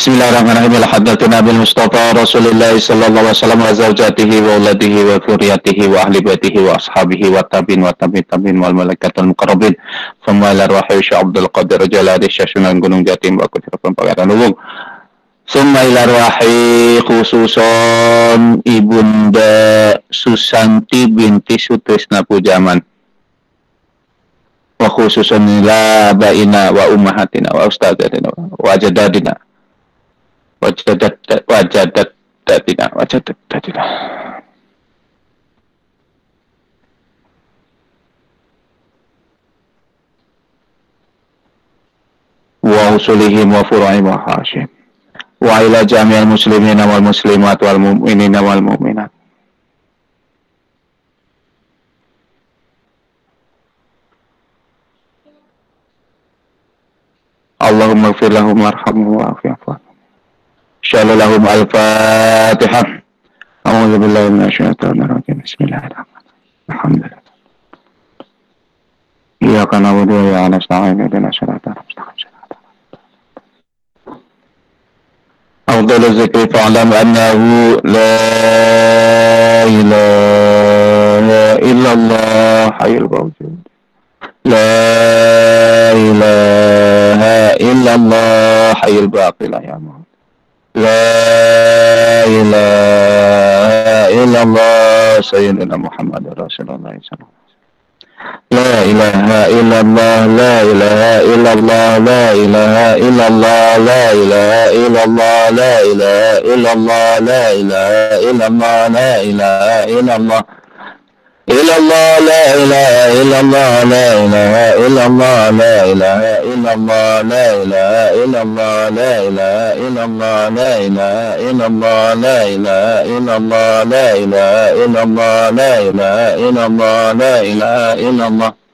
Bismillahirrahmanirrahim. Alhamdulillah Nabi Mustafa Rasulullah sallallahu alaihi wasallam wa zaujatihi wa auladihi wa dzurriyyatihi wa ahli baitihi wa ashabihi wa tabi'in wa tabi'in tabi'in wal malaikatul muqarrabin. Thumma ila rohi Abdul Qadir Jalari Syasunan Gunung Jati wa Kudrapan Pangeran umum. Thumma ila khususon Ibunda Susanti binti Sutrisna Pujaman wa khususan ila baina wa ummahatina wa ustadatina wa jadadina wajadat wajadat datina wajadat datina wa usulihim wa furu'ihim wa khashim wa ila jami'al muslimina wal muslimat wal mu'minina wal mu'minat. Allahumma gfir lahum warhamhum wa'afi شاء لهم الفاتحة. أعوذ بالله من الشيطان الرجيم. بسم الله الرحمن الرحيم. الحمد لله. إياك نعبد وإياك نستعين. اهدنا الصراط المستقيم. أفضل الذكر فاعلم أنه لا إله إلا الله. حي الموجود لا إله إلا الله. حي الباقي لا يموت. لا إله إلا الله سيدنا محمد رسول الله صلى الله عليه وسلم. لا إله إلا الله لا إله إلا الله لا إله إلا الله لا إله إلا الله لا إله إلا الله لا إله إلا الله لا إله إلا الله. إلا الله لا إله إلا الله لا إله إلا الله لا إله إلا الله لا إله إلا الله لا إله إلا الله لا إله إلا الله لا إله إلا الله لا إله إلا الله لا إله إلا الله لا إله إلا الله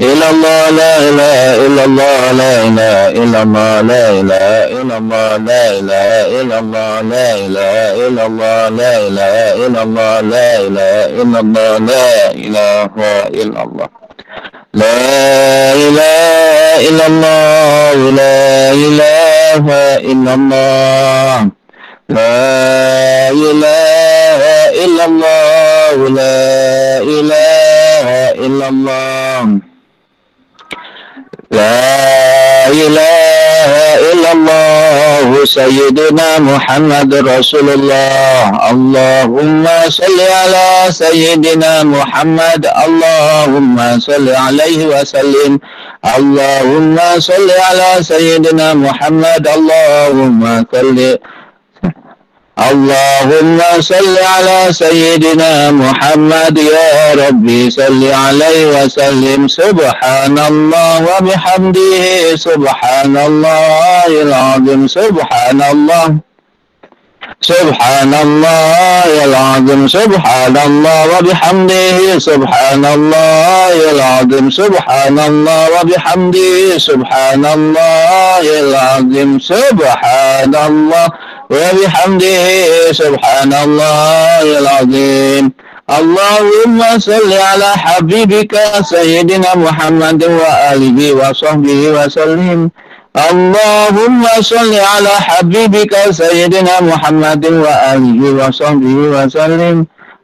إلا الله لا إله إلا الله لا إله إلا الله لا إله إلا الله لا إله إلا الله لا إله إلا الله لا إله إلا الله لا إله إلا الله لا إله إلا الله لا إله إلا الله لا إله إلا الله لا إله إلا الله لا إله إلا الله لا إله إلا الله سيدنا محمد رسول الله اللهم صل على سيدنا محمد اللهم صل عليه وسلم. اللهم صل على سيدنا محمد اللهم صل اللهم صل على سيدنا محمد يا ربي صل عليه وسلم. سبحان الله وبحمده سبحان الله العظيم سبحان الله سبحان الله العظيم سبحان الله وبحمده سبحان الله العظيم سبحان الله وبحمده سبحان الله العظيم سبحان الله وبحمده سبحان الله العظيم. اللهم صل على حبيبك سيدنا محمد وآله وصحبه وسلم. اللهم صل على حبيبك سيدنا محمد وآله وصحبه وسلم.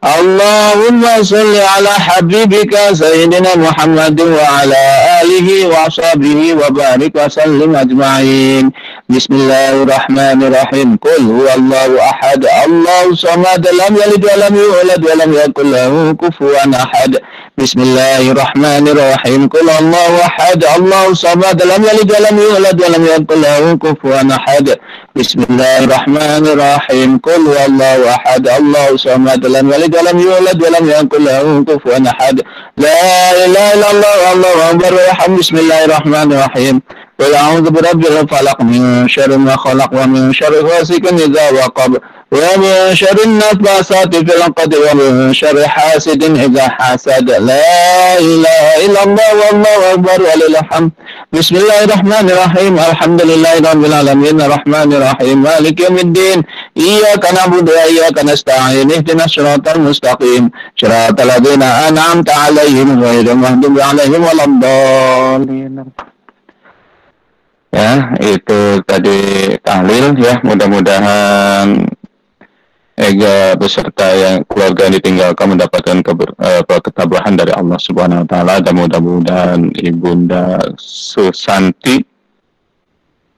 اللهم صل على حبيبك سيدنا محمد وعلى آله وصحبه وبارك وسلم أجمعين. بسم الله الرحمن الرحيم. قل هو الله أحد. الله صمد لم يلد ولم يولد ولم يكن له كفوا أحد. بسم الله الرحمن الرحيم. قل الله أحد. الله صمد لم يلد ولم يولد ولم يكن له كفوا أحد. بسم الله الرحمن الرحيم. قل الله أحد. الله صمد لم يلد ولم يولد ولم يكن له كفوا أحد. لا إله إلا الله. والله ويرحم بسم الله الرحمن الرحيم. قل أعوذ برب الفلق من شر ما خلق ومن شر غاسق إذا وقب ومن شر النفاثات في العقد ومن شر حاسد إذا حسد. لا إله إلا الله والله أكبر ولله الحمد بسم الله الرحمن الرحيم الحمد لله رب العالمين الرحمن الرحيم مالك يوم الدين إياك نعبد وإياك نستعين اهدنا الصراط المستقيم صراط الذين أنعمت عليهم غير المغضوب عليهم ولا الضالين. Ya itu tadi tahlil ya mudah-mudahan Ega beserta yang keluarga yang ditinggalkan mendapatkan keber, eh, ketabahan dari Allah Subhanahu wa taala. Dan mudah-mudahan Ibunda Susanti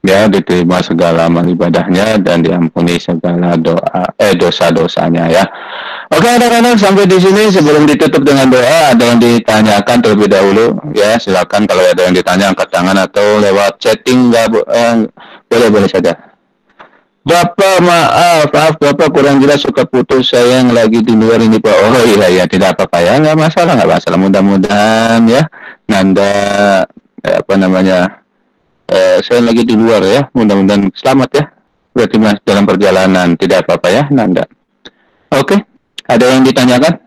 ya diterima segala amal ibadahnya dan diampuni segala doa eh dosa-dosanya ya. Oke anak-anak sampai di sini sebelum ditutup dengan doa ada yang ditanyakan terlebih dahulu ya silakan kalau ada yang ditanya angkat tangan atau lewat chatting nggak eh, boleh boleh saja. Bapak maaf, maaf Bapak kurang jelas suka putus saya yang lagi di luar ini Pak. Oh iya ya tidak apa-apa ya nggak masalah nggak masalah mudah-mudahan ya Nanda eh, apa namanya eh, saya lagi di luar ya mudah-mudahan selamat ya berarti mas dalam perjalanan tidak apa-apa ya Nanda. Oke ada yang ditanyakan?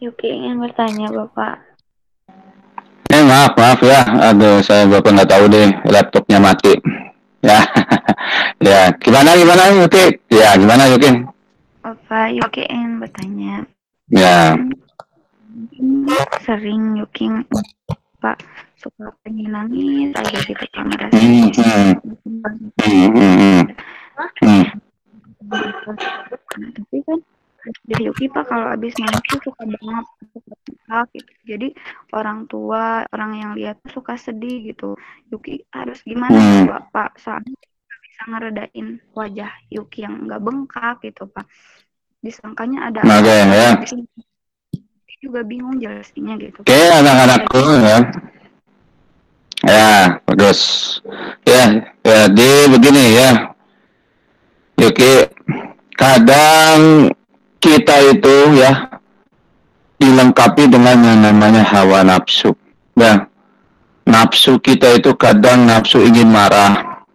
Yuki ingin bertanya Bapak. Eh maaf maaf ya, aduh saya bapak nggak tahu deh laptopnya mati. Ya, [laughs] ya gimana gimana Yuki? Ya gimana Yuki? Bapak Yuki ingin bertanya. Ya, Sering Yuki Pak suka pengen nangis aja gitu. Hmm. Nah, tapi kan dari Yuki Pak kalau habis nangis tuh suka banget suka gitu. Jadi orang tua, orang yang lihat suka sedih gitu. Yuki harus gimana. Pak? Pak soalnya nggak bisa ngeredain wajah Yuki yang nggak bengkak gitu Pak. Disangkanya ada Oke, apa, ya. di juga bingung jelasinnya gitu. Oke anak-anakku ya. Ya bagus. Ya, jadi begini ya. Yuki, kadang kita itu ya dilengkapi dengan yang namanya hawa nafsu. Ya, nafsu kita itu kadang nafsu ingin marah,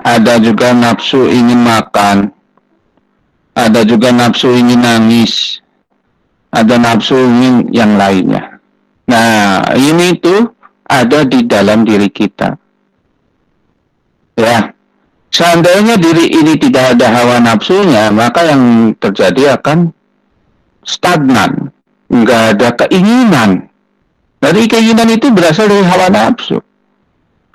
ada juga nafsu ingin makan, ada juga nafsu ingin nangis, ada nafsu ingin yang lainnya. Nah, ini tuh ada di dalam diri kita. Ya, seandainya diri ini tidak ada hawa nafsunya, maka yang terjadi akan stagnan, nggak ada keinginan. Dari keinginan itu berasal dari hawa nafsu.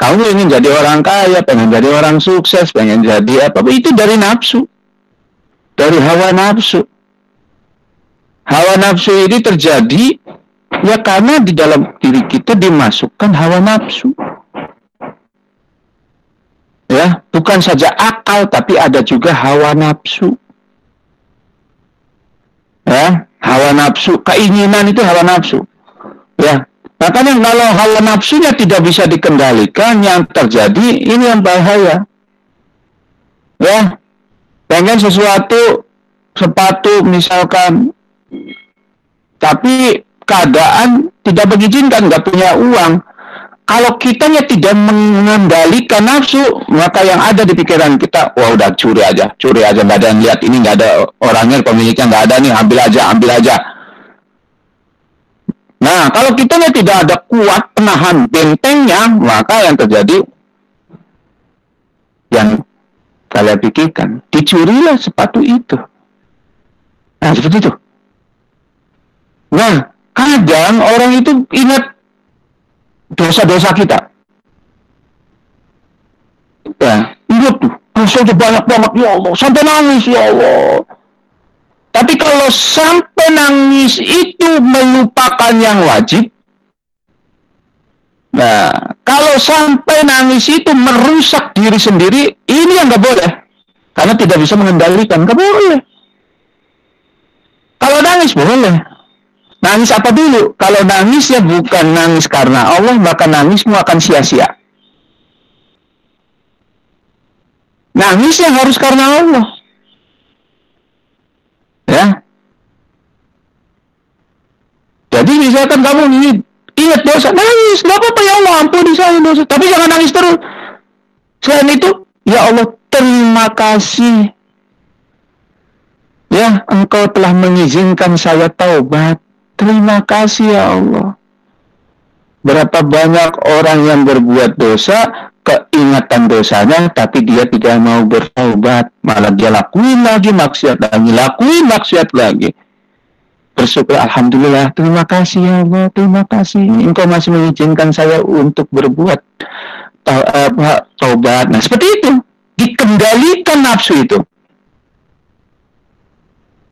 Kamu ingin jadi orang kaya, pengen jadi orang sukses, pengen jadi apa, itu dari nafsu. Dari hawa nafsu. Hawa nafsu ini terjadi ya karena di dalam diri kita dimasukkan hawa nafsu. Ya, bukan saja akal tapi ada juga hawa nafsu. Ya, hawa nafsu, keinginan itu hawa nafsu. Ya, makanya kalau hawa nafsunya tidak bisa dikendalikan, yang terjadi ini yang bahaya. Ya, pengen sesuatu, sepatu misalkan, tapi keadaan tidak mengizinkan, nggak punya uang. Kalau kitanya tidak mengendalikan nafsu, maka yang ada di pikiran kita, wah udah curi aja, curi aja, nggak ada yang lihat ini, nggak ada orangnya, pemiliknya nggak ada nih, ambil aja, ambil aja. Nah, kalau kitanya tidak ada kuat penahan bentengnya, maka yang terjadi yang kalian pikirkan, dicurilah sepatu itu. Nah, seperti itu. Nah, kadang orang itu ingat dosa-dosa kita. Ya, ingat tuh, dosanya banyak banget ya Allah, sampai nangis ya Allah. Tapi kalau sampai nangis itu melupakan yang wajib, nah kalau sampai nangis itu merusak diri sendiri, ini yang nggak boleh, karena tidak bisa mengendalikan, nggak boleh. Kalau nangis boleh, Nangis apa dulu? Kalau nangisnya bukan nangis karena Allah, maka nangismu akan sia-sia. Nangisnya harus karena Allah. Ya. Jadi misalkan kamu ini ingat dosa, nangis. Gak apa-apa ya Allah, ampuni saya dosa. Tapi jangan nangis terus. Selain itu, ya Allah, terima kasih. Ya, engkau telah mengizinkan saya taubat. Terima kasih ya Allah. Berapa banyak orang yang berbuat dosa, keingatan dosanya, tapi dia tidak mau bertaubat. Malah dia lakuin lagi maksiat lagi, lakuin maksiat lagi. Bersyukur, Alhamdulillah, terima kasih ya Allah, terima kasih. Engkau masih mengizinkan saya untuk berbuat apa, taubat. Nah, seperti itu. Dikendalikan nafsu itu.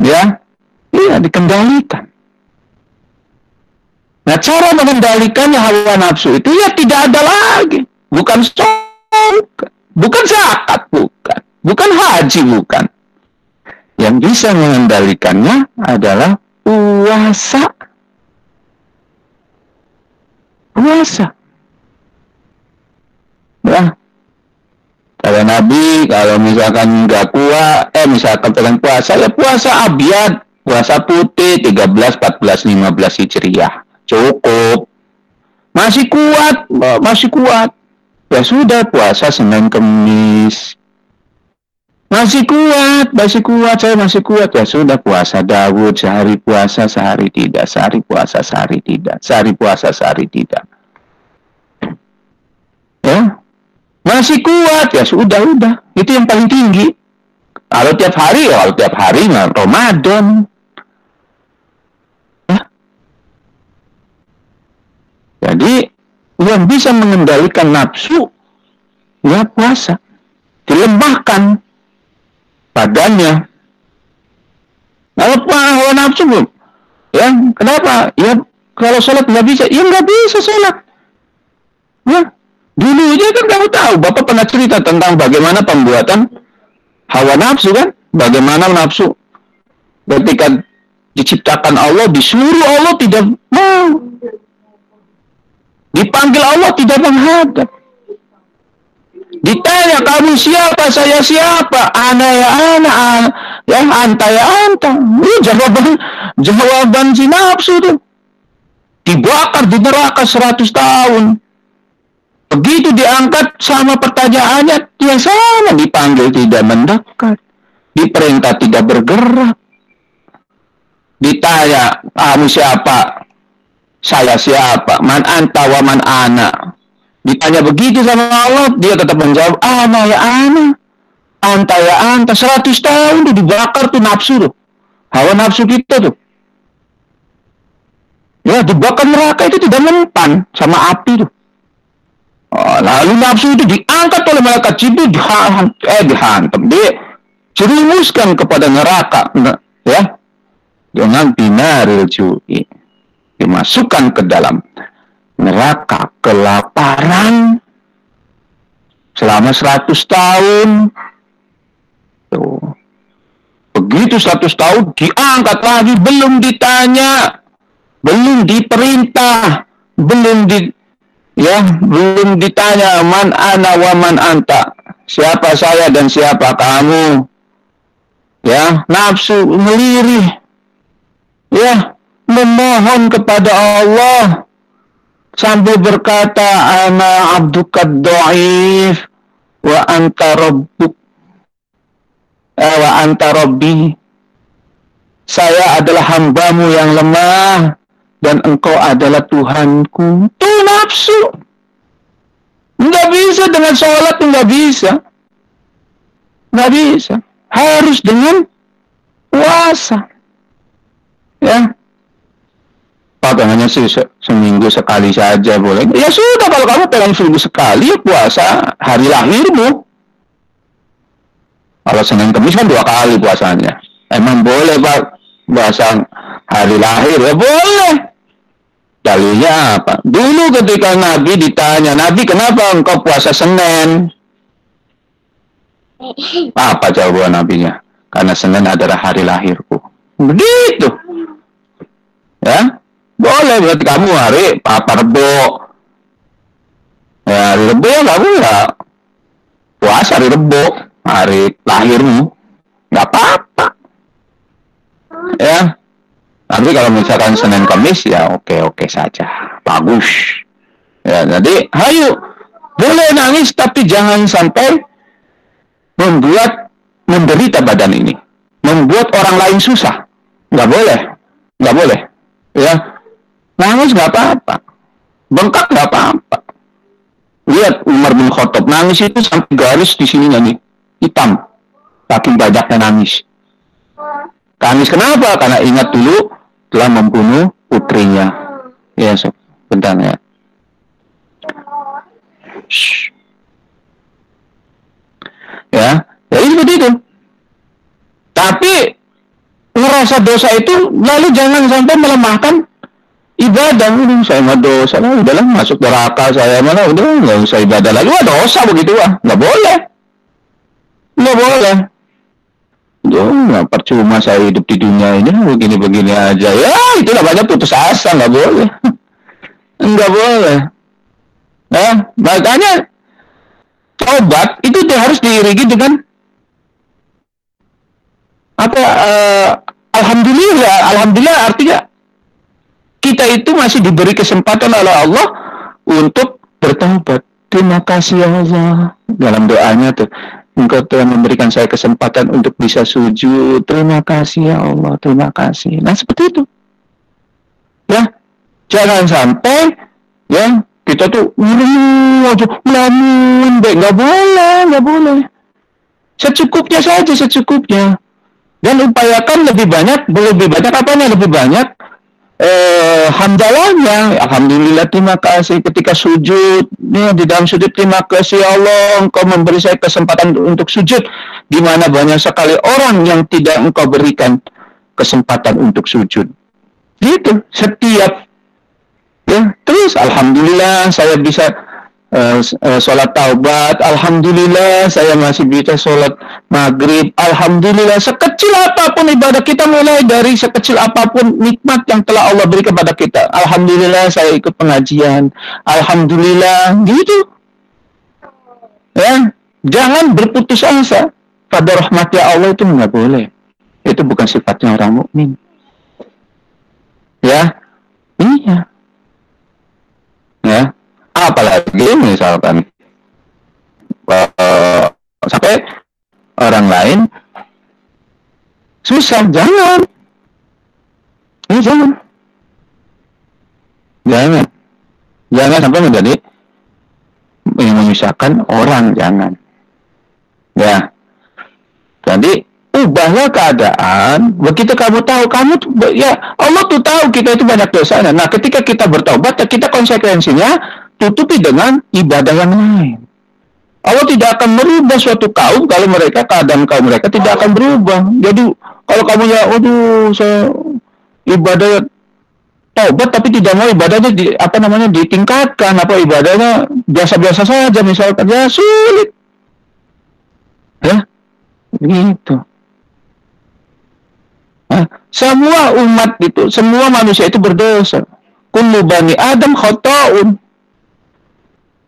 Ya, iya dikendalikan. Nah, cara mengendalikannya hawa nafsu itu ya tidak ada lagi. Bukan sholat, bukan zakat, bukan. Bukan haji, bukan. Yang bisa mengendalikannya adalah puasa. Puasa. Ya. Kalau Nabi, kalau misalkan nggak kuat, eh misalkan pengen puasa, ya puasa abiyat, puasa putih 13, 14, 15 Hijriah. Cukup. Masih kuat, masih kuat. Ya sudah puasa Senin Kemis. Masih kuat, masih kuat, saya masih kuat. Ya sudah puasa Dawud, sehari puasa, sehari tidak. Sehari puasa, sehari tidak. Sehari puasa, sehari tidak. Ya, masih kuat ya sudah udah itu yang paling tinggi kalau tiap hari ya kalau tiap hari Ramadan jadi yang bisa mengendalikan nafsu ya puasa. Dilemahkan badannya. Apa hawa nafsu belum? Ya kenapa? Ya kalau sholat nggak bisa? Ya nggak bisa sholat. Ya Dulu aja kan kamu tahu, Bapak pernah cerita tentang bagaimana pembuatan hawa nafsu kan? Bagaimana nafsu ketika diciptakan Allah, disuruh Allah tidak mau. Dipanggil Allah tidak menghadap. Ditanya kamu siapa, saya siapa, ana ya ana, ana. ya anta ya anta. Ini jawaban jawaban si nafsu tuh. Dibakar di neraka 100 tahun. Begitu diangkat sama pertanyaannya, dia sama dipanggil tidak mendekat. Diperintah tidak bergerak. Ditanya, kamu siapa? Saya siapa? Man anta wa man ana. Ditanya begitu sama Allah, dia tetap menjawab, ana ya ana. Anta ya anta. 100 tahun tuh dibakar tuh nafsu tuh. Hawa nafsu kita tuh. Ya, dibakar neraka itu tidak mempan sama api tuh. Oh, lalu nafsu itu diangkat oleh malaikat Jibril dihantam, eh dihantam, dijerumuskan kepada neraka, ya, dengan binaril jui, dimasukkan ke dalam neraka kelaparan selama 100 tahun. Tuh. Begitu 100 tahun diangkat lagi, belum ditanya, belum diperintah, belum di ya belum ditanya man ana wa man anta siapa saya dan siapa kamu ya nafsu melirih ya memohon kepada Allah sambil berkata ana abduka dhaif wa anta rabbuk eh, wa anta rabbi saya adalah hambamu yang lemah dan engkau adalah Tuhanku. Itu nafsu. Nggak bisa dengan sholat, nggak bisa. Nggak bisa. Harus dengan puasa. Ya. Sih se seminggu sekali saja boleh. Ya sudah kalau kamu pengen seminggu sekali ya puasa hari lahirmu. Kalau Senin Kamis kan dua kali puasanya. Emang boleh Pak puasa hari lahir ya boleh. Dalilnya apa? Dulu ketika Nabi ditanya, Nabi kenapa engkau puasa Senin? Apa jawaban Nabinya? Karena Senin adalah hari lahirku. Begitu. Ya, boleh berarti kamu hari apa rebo. Ya, hari rebo ya kamu ya puasa hari rebo, hari lahirmu. Nggak apa-apa. Ya, Tapi kalau misalkan Senin Kamis ya oke-oke saja. Bagus. Ya, jadi ayo boleh nangis tapi jangan sampai membuat menderita badan ini. Membuat orang lain susah. Nggak boleh. Nggak boleh. Ya. Nangis nggak apa-apa. Bengkak nggak apa-apa. Lihat Umar bin Khattab nangis itu sampai garis di sini nih hitam. Saking banyaknya nangis. Nangis kenapa? Karena ingat dulu telah membunuh putrinya. Ya, so, bentar ya. Shh. Ya, jadi seperti itu. Tapi ngerasa dosa itu lalu jangan sampai melemahkan ibadah ini saya mah dosa. Lah udahlah masuk neraka saya. Mana udah nggak usah ibadah lagi. Wah dosa begitu ah nggak boleh. Nggak boleh. Nggak percuma saya hidup di dunia ini. Begini-begini aja. Ya itu namanya putus asa. Nggak boleh. [laughs] Nggak boleh. Nah makanya tobat itu harus diiringi dengan apa eh, alhamdulillah. Alhamdulillah artinya kita itu masih diberi kesempatan oleh Allah untuk bertobat terima kasih ya Allah dalam doanya tuh Engkau telah memberikan saya kesempatan untuk bisa sujud. Terima kasih ya Allah, terima kasih. Nah seperti itu. Ya, jangan sampai ya kita tuh ngurung aja melamun, baik nggak boleh, nggak boleh. Secukupnya saja, secukupnya. Dan upayakan lebih banyak, lebih banyak apanya? Lebih banyak eh, hamdalahnya. Alhamdulillah terima kasih ketika sujud ya, di dalam sujud terima kasih Allah engkau memberi saya kesempatan untuk sujud di mana banyak sekali orang yang tidak engkau berikan kesempatan untuk sujud. Gitu setiap ya terus alhamdulillah saya bisa uh, sholat taubat. Alhamdulillah saya masih bisa sholat maghrib. Alhamdulillah sekecil apa pun ibadah kita mulai dari sekecil apa pun nikmat yang telah Allah beri kepada kita. Alhamdulillah saya ikut pengajian. Alhamdulillah gitu. Ya jangan berputus asa. Pada rahmatnya Allah itu nggak boleh. Itu bukan sifatnya orang mukmin. Ya iya. ya apalagi misalkan uh, sampai orang lain susah jangan. Ini jangan. Jangan. Jangan sampai menjadi yang memisahkan orang jangan. Ya. Jadi ubahlah keadaan. Begitu kamu tahu kamu ya Allah tuh tahu kita itu banyak dosa nah ketika kita bertobat kita konsekuensinya tutupi dengan ibadah yang lain. Allah tidak akan merubah suatu kaum kalau mereka keadaan kaum mereka tidak akan berubah. Jadi kalau kamu ya waduh saya ibadah tobat tapi tidak mau ibadahnya di, apa namanya ditingkatkan apa ibadahnya biasa-biasa saja misalkan. Ya sulit. Ya gitu semua umat itu, semua manusia itu berdosa. Kullu bani Adam khotoun.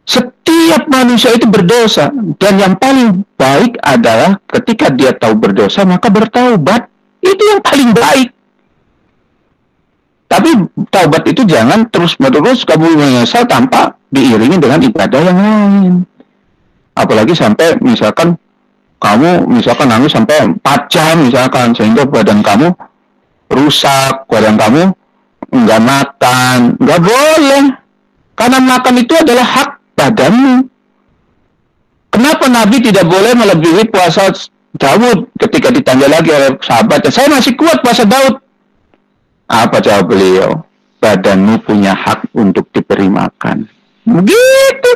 Setiap manusia itu berdosa. Dan yang paling baik adalah ketika dia tahu berdosa, maka bertaubat. Itu yang paling baik. Tapi taubat itu jangan terus-menerus kamu menyesal tanpa diiringi dengan ibadah yang lain. Apalagi sampai misalkan kamu misalkan nangis sampai 4 jam misalkan sehingga badan kamu rusak, badan kamu nggak makan, nggak boleh. Karena makan itu adalah hak badanmu. Kenapa Nabi tidak boleh melebihi puasa Daud ketika ditanya lagi oleh sahabatnya, saya masih kuat puasa Daud. Apa jawab beliau? Badanmu punya hak untuk diberi makan. Begitu.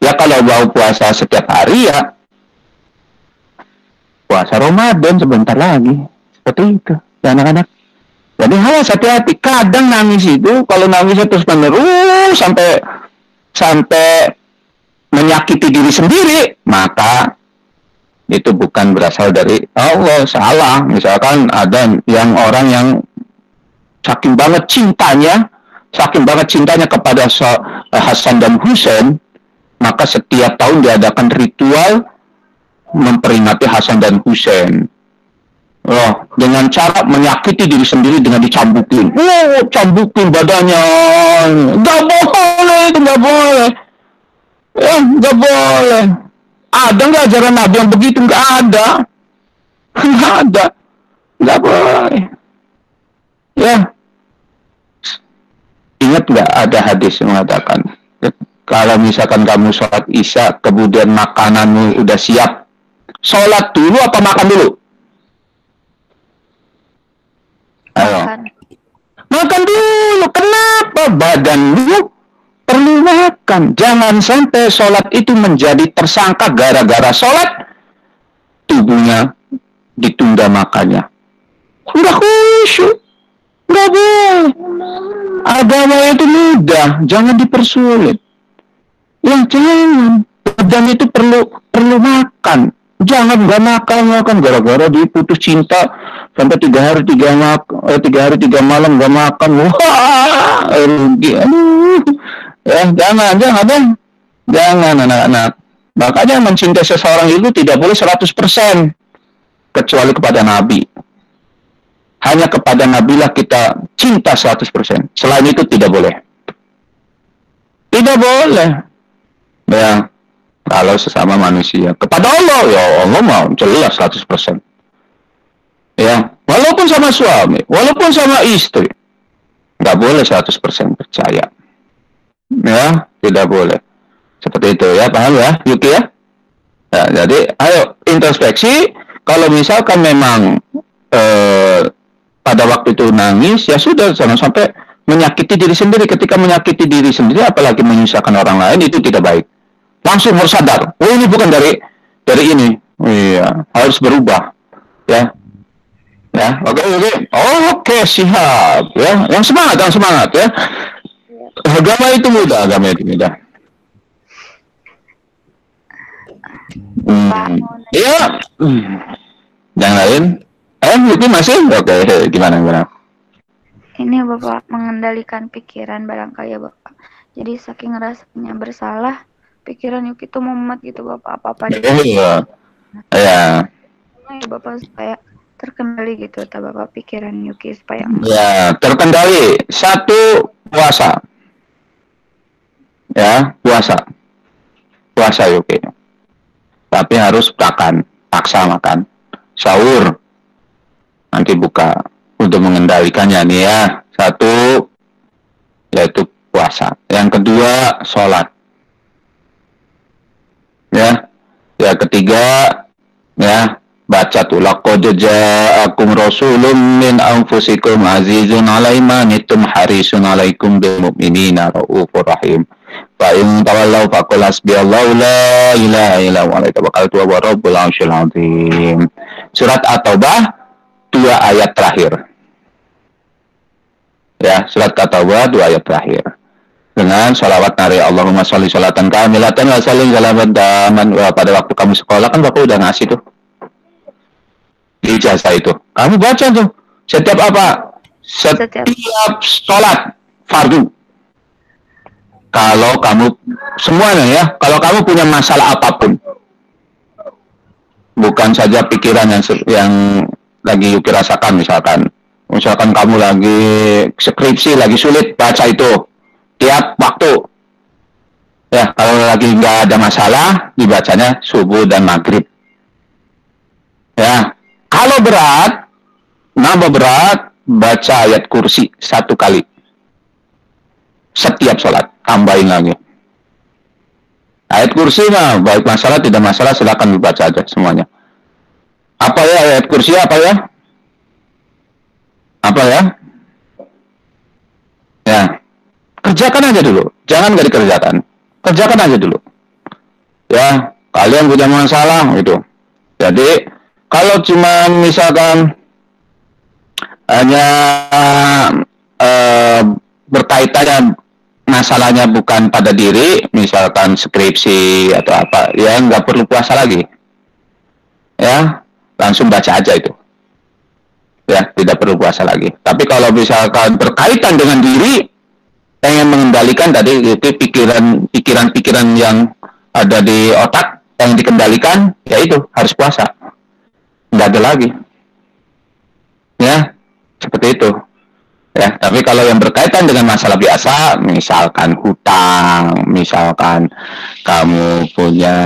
Ya kalau mau puasa setiap hari ya puasa Ramadan sebentar lagi. Seperti itu. Ya anak-anak. Jadi harus hati-hati. Kadang nangis itu, kalau nangis terus menerus sampai sampai menyakiti diri sendiri, maka itu bukan berasal dari Allah, salah. Misalkan ada yang orang yang saking banget cintanya, saking banget cintanya kepada Hasan dan Husain, maka setiap tahun diadakan ritual memperingati Hasan dan Husain. Oh, dengan cara menyakiti diri sendiri dengan dicambukin. Oh, cambukin badannya. Gak boleh, itu gak boleh. Ya, gak boleh. Ada nggak ajaran Nabi yang begitu? Nggak ada. [laughs] Nggak ada. Nggak boleh. Ya. Ingat nggak ada hadis yang mengatakan kalau misalkan kamu sholat isya kemudian makananmu udah siap sholat dulu apa makan dulu? Ayo. Makan. Dulu. Kenapa badanmu perlu makan? Jangan sampai sholat itu menjadi tersangka gara-gara sholat tubuhnya ditunda makannya. Udah khusyuk. Nggak boleh. Agama itu mudah, jangan dipersulit. Ya jangan. Badan itu perlu perlu makan. Jangan nggak makan makan gara-gara diputus cinta sampai tiga hari tiga mak eh, tiga hari tiga malam nggak makan. Wah, rugi. Aduh. Ya jangan jangan jangan jangan anak-anak. Makanya mencintai seseorang itu tidak boleh 100% kecuali kepada Nabi. Hanya kepada Nabi lah kita cinta 100%. Selain itu tidak boleh. Tidak boleh. Ya, kalau sesama manusia. Kepada Allah, ya Allah mau jelas 100%. Ya, walaupun sama suami, walaupun sama istri. Nggak boleh 100% percaya. Ya, tidak boleh. Seperti itu ya, paham ya, Yuki ya? Ya, jadi ayo introspeksi. Kalau misalkan memang eh, pada waktu itu nangis, ya sudah jangan sampai menyakiti diri sendiri. Ketika menyakiti diri sendiri, apalagi menyusahkan orang lain itu tidak baik. Langsung harus sadar, oh ini bukan dari dari ini. Iya, harus berubah. Ya, ya, oke oke, oh, oke siap. Ya, yang semangat, yang semangat ya. Agama itu mudah, agama itu mudah. Hmm. Iya. Yang lain? Eh, itu masih? Oke, gimana gimana? Ini Bapak mengendalikan pikiran barangkali ya Bapak. Jadi saking rasanya bersalah, pikiran Yuki tuh mumet gitu Bapak. Apa-apa di Iya. Ya, ya Bapak supaya terkendali gitu ta Bapak pikiran Yuki supaya ya terkendali. Satu puasa. Ya, puasa. Puasa Yuki. Tapi harus makan, paksa makan. Sahur. Nanti buka untuk mengendalikannya nih ya. Satu yaitu puasa. Yang kedua sholat. Ya. Ya ketiga ya baca tuh laqad ja'akum rasulun min anfusikum azizun 'alaihi ma harisun 'alaikum bil mu'minina raufur rahim. Fa in tawallaw faqul hasbiyallahu la ilaha illa huwa alaihi tawakkaltu wa rabbul 'arsyil 'azim. Surat At-Taubah dua ayat terakhir. Ya, surat At-Taubah dua ayat terakhir. Dengan sholawat nari Allahumma sholli sholatan kamilatan wa sallim salaman daman. Wah, pada waktu kamu sekolah kan Bapak udah ngasih tuh. Ijazah itu. Kamu baca tuh. Setiap apa? Setiap, sholat fardu. Kalau kamu semuanya ya, kalau kamu punya masalah apa pun, bukan saja pikiran yang yang lagi Yuki rasakan misalkan, misalkan kamu lagi skripsi lagi sulit baca itu tiap waktu. Ya, kalau lagi nggak ada masalah, dibacanya subuh dan maghrib. Ya, kalau berat, nambah berat, baca ayat kursi satu kali. Setiap sholat, tambahin lagi. Ayat kursi mah, baik masalah, tidak masalah, silakan dibaca aja semuanya. Apa ya ayat kursi apa ya? Apa ya? Ya, kerjakan aja dulu. Jangan nggak dikerjakan. Kerjakan aja dulu. Ya, kalian punya masalah gitu. Jadi, kalau cuma misalkan hanya eh, berkaitannya masalahnya bukan pada diri, misalkan skripsi atau apa, ya nggak perlu puasa lagi. Ya, langsung baca aja itu. Ya, tidak perlu puasa lagi. Tapi kalau misalkan berkaitan dengan diri, pengen mengendalikan tadi itu pikiran pikiran-pikiran yang ada di otak yang dikendalikan, ya itu harus puasa. Nggak ada lagi. Ya, seperti itu. Ya, tapi kalau yang berkaitan dengan masalah biasa, misalkan hutang, misalkan kamu punya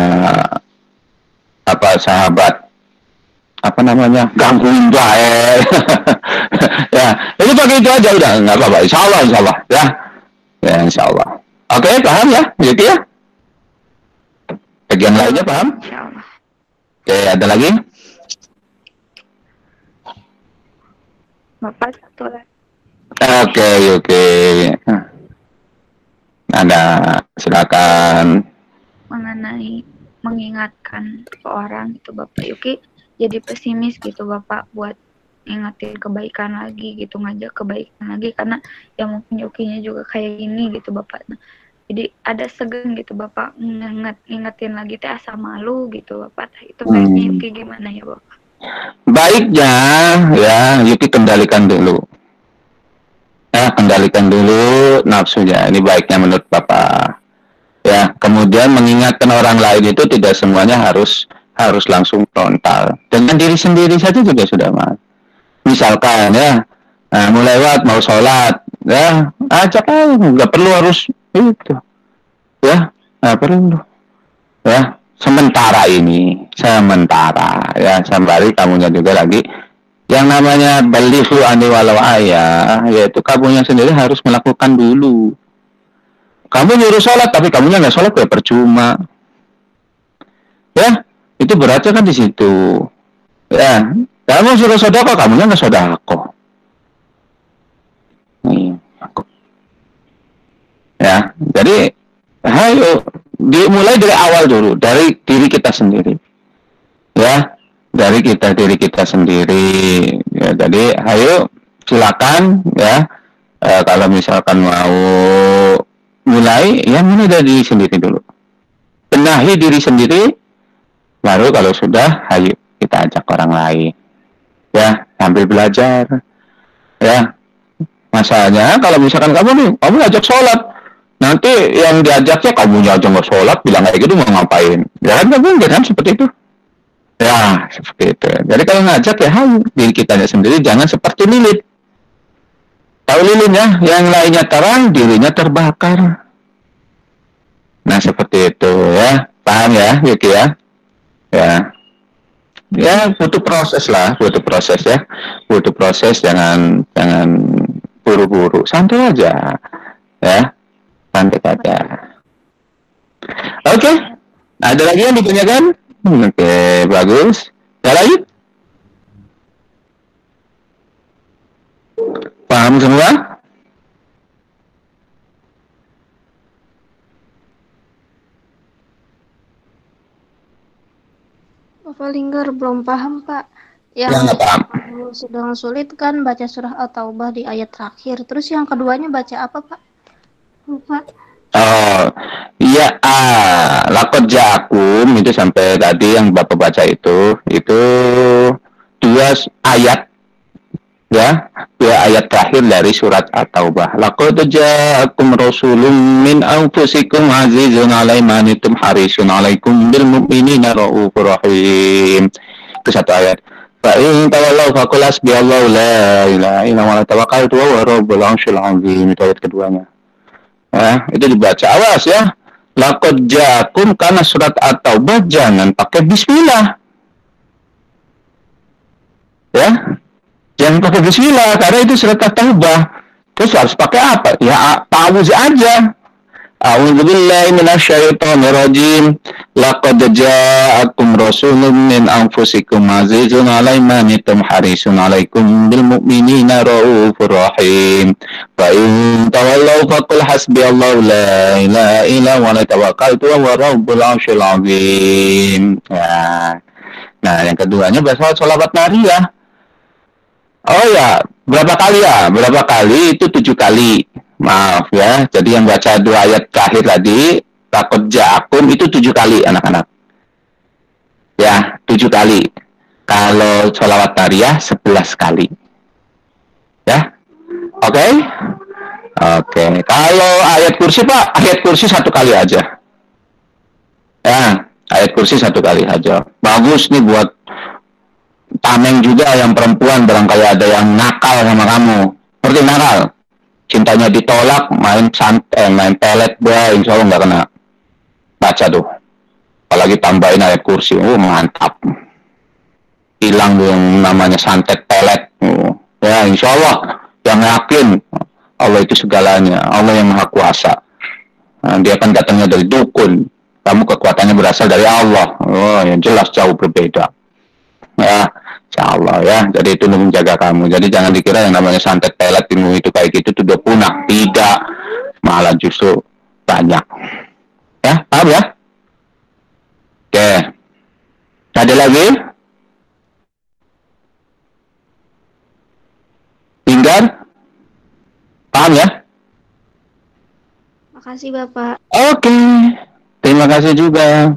apa sahabat apa namanya gangguin baik [laughs] ya itu pakai itu aja udah nggak apa-apa insya Allah ya ya insya Allah oke paham ya gitu ya? Bagian lainnya paham? Oke ada lagi? Bapak satu lagi. oke oke ada silakan. Mengenai mengingatkan orang gitu Bapak Yuki. Jadi pesimis gitu Bapak buat ingetin kebaikan lagi gitu ngajak kebaikan lagi karena ya mungkin Yukinya juga kayak gini gitu Bapak. Nah, jadi ada segen gitu Bapak nginget ngingetin lagi teh asa malu gitu Bapak. Itu baiknya Hmm. Yuki gimana ya Bapak? Baiknya ya. Yuki kendalikan dulu. Ya kendalikan dulu nafsunya. Ini baiknya menurut bapak. Ya kemudian mengingatkan orang lain itu tidak semuanya harus harus langsung frontal. Dengan diri sendiri saja juga sudah mas misalkan ya. Nah, mau lewat mau sholat ya. Ajak aja nggak perlu harus itu ya. Nggak perlu ya. Sementara ini sementara ya. Sembari kamunya juga lagi yang namanya balighu ani walau ayah yaitu kamunya sendiri harus melakukan dulu. Kamu nyuruh sholat tapi kamunya nggak sholat ya percuma. Ya itu beratnya kan di situ. Ya kamu suruh sodako? Kamunya nggak sodako. Nih, ya jadi ayo dimulai dari awal dulu dari diri kita sendiri. Ya dari kita diri kita sendiri. Ya jadi ayo silakan ya. Eh, kalau misalkan mau mulai ya mulai dari diri sendiri dulu. Benahi diri sendiri baru kalau sudah ayo kita ajak orang lain ya sambil belajar. Ya masalahnya kalau misalkan kamu nih kamu ajak sholat nanti yang diajaknya kamu aja nggak sholat bilang kayak gitu mau ngapain? Ya kan nggak kan seperti itu. Ya seperti itu. Jadi kalau ngajak ya hayu diri kitanya sendiri jangan seperti lilit tahu lilin ya yang lainnya terang dirinya terbakar. Nah seperti itu ya. Paham ya Yuki ya? Ya ya butuh proses lah butuh proses ya. Butuh proses jangan jangan buru-buru. Santai aja ya. Santai aja oke ada lagi yang ditanyakan? Oke bagus. Ada lagi? Paham semua Bapak Linggar belum paham Pak. yang nggak paham sedang sulit kan baca surah At-Taubah di ayat terakhir. Terus yang keduanya baca apa Pak? Lupa. Oh, iya, ah, lakot jakum itu sampai tadi yang bapak baca itu, itu dua ayat, ya, dua ayat terakhir dari surat At-Taubah. Lakot jakum rasulun min anfusikum azizun alai manitum harisun alaikum bil mu'minina ra'ufur rahim. Itu satu ayat. Fa in tawallaw faqul hasbiyallahu la ilaha illa huwa tawakkaltu wa huwa rabbul arsyil azim. Itu ayat keduanya ya itu dibaca awas ya lakot jakum karena surat at-taubah jangan pakai bismillah ya jangan pakai bismillah karena itu surat at-taubah terus harus pakai apa ya ta'awuz aja A'udzu billahi minasyaitonir rajim. Laqad ja'akum rasulun min anfusikum azizun 'alaihi ma anittum harisun 'alaikum bil mu'minina raufur rahim. Fa in tawallaw faqul hasbiyallahu la ilaha illa huwa alaihi tawakkaltu wa rabbul 'arsyil 'azim. Ya. Nah, yang keduanya bahasa sholawat nariyah. Oh ya, berapa kali ya? Berapa kali? Itu tujuh kali. Maaf ya. Jadi yang baca dua ayat terakhir tadi, takut jakum itu tujuh kali anak-anak. Ya, tujuh kali. Kalau sholawat nariyah sebelas kali. Ya, oke? Oke. Kalau ayat kursi pak, ayat kursi satu kali aja. Ya, ayat kursi satu kali aja. Bagus nih buat tameng juga yang perempuan barangkali ada yang nakal sama kamu. Ngerti nakal? Cintanya ditolak, main santai, main pelet, bah, insya Allah nggak kena. Baca tuh. Apalagi tambahin ayat kursi, oh mantap. Hilang yang namanya santet pelet. Oh. Ya insya Allah, yang yakin Allah itu segalanya, Allah yang maha kuasa. Nah, dia kan datangnya dari dukun, kamu kekuatannya berasal dari Allah. Oh, yang jelas jauh berbeda. Ya, insya Allah ya. Jadi itu untuk menjaga kamu. Jadi jangan dikira yang namanya santet pelet ilmu itu kayak gitu itu udah punah. Tidak. Malah justru banyak. Ya, paham ya? Oke. Ada lagi? Tinggal? Paham ya? Makasih Bapak. Oke. Terima kasih juga.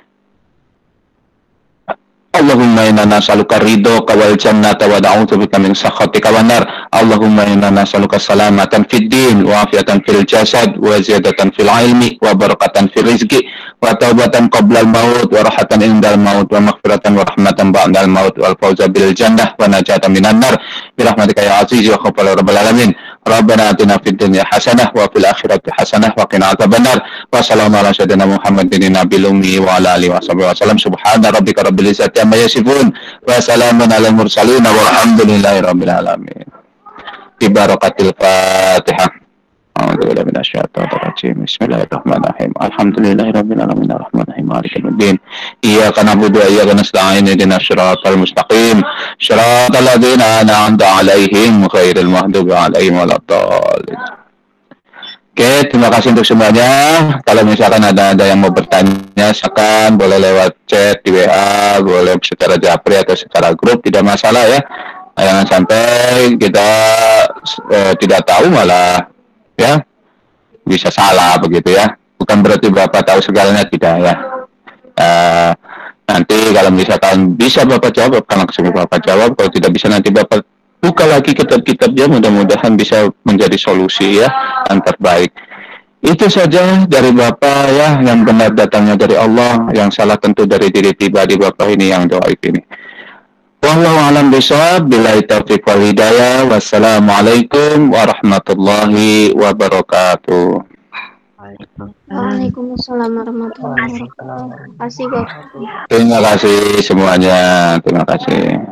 Allahumma inna nas'aluka ridho kawal jannata wa na'udzubika min sakhati kawanar. اللهم انا نسالك رضاك والجنة ونعوذ بك من سخطك والنار اللهم انا نسالك سلامة في الدين وعافية في الجسد وزيادة في العلم وبركة في الرزق وتوبة قبل الموت وراحة عند الموت ومغفرة ورحمة بعد الموت والفوز بالجنة ونجاة من النار برحمتك يا عزيز يا غفور رب العالمين ربنا اتنا في الدنيا حسنة وفي الآخرة حسنة وقنا عذاب النار وصلى الله على سيدنا محمد النبي الأمي وعلى آله وصحبه وسلم سبحان ربك رب العزة عما يصفون وسلام على المرسلين والحمد لله رب العالمين ببركة الفاتحة أعوذ بالله من الشيطان الرجيم بسم الله الرحمن الرحيم الحمد لله رب العالمين الرحمن الرحيم مالك يوم الدين إياك نعبد وإياك نستعين اهدنا الصراط المستقيم صراط الذين أنعمت عليهم غير المغضوب عليهم ولا الضالين Oke, terima kasih untuk semuanya. Kalau misalkan ada ada yang mau bertanya, silakan boleh lewat chat di WA, boleh secara japri atau secara grup, tidak masalah ya. Jangan sampai kita eh, tidak tahu malah ya bisa salah begitu ya. Bukan berarti Bapak tahu segalanya tidak ya. Eh, nanti kalau misalkan bisa Bapak jawab, kan langsung Bapak jawab. Kalau tidak bisa nanti Bapak buka lagi kitab-kitabnya mudah-mudahan bisa menjadi solusi ya yang terbaik. Itu saja dari Bapak ya yang benar datangnya dari Allah, yang salah tentu dari diri pribadi Bapak ini yang doa ini. Wallahu a'lam bishawab, billahi taufiq wal hidayah. Wassalamualaikum warahmatullahi wabarakatuh. Waalaikumsalam warahmatullahi wabarakatuh. Terima kasih semuanya. Terima kasih.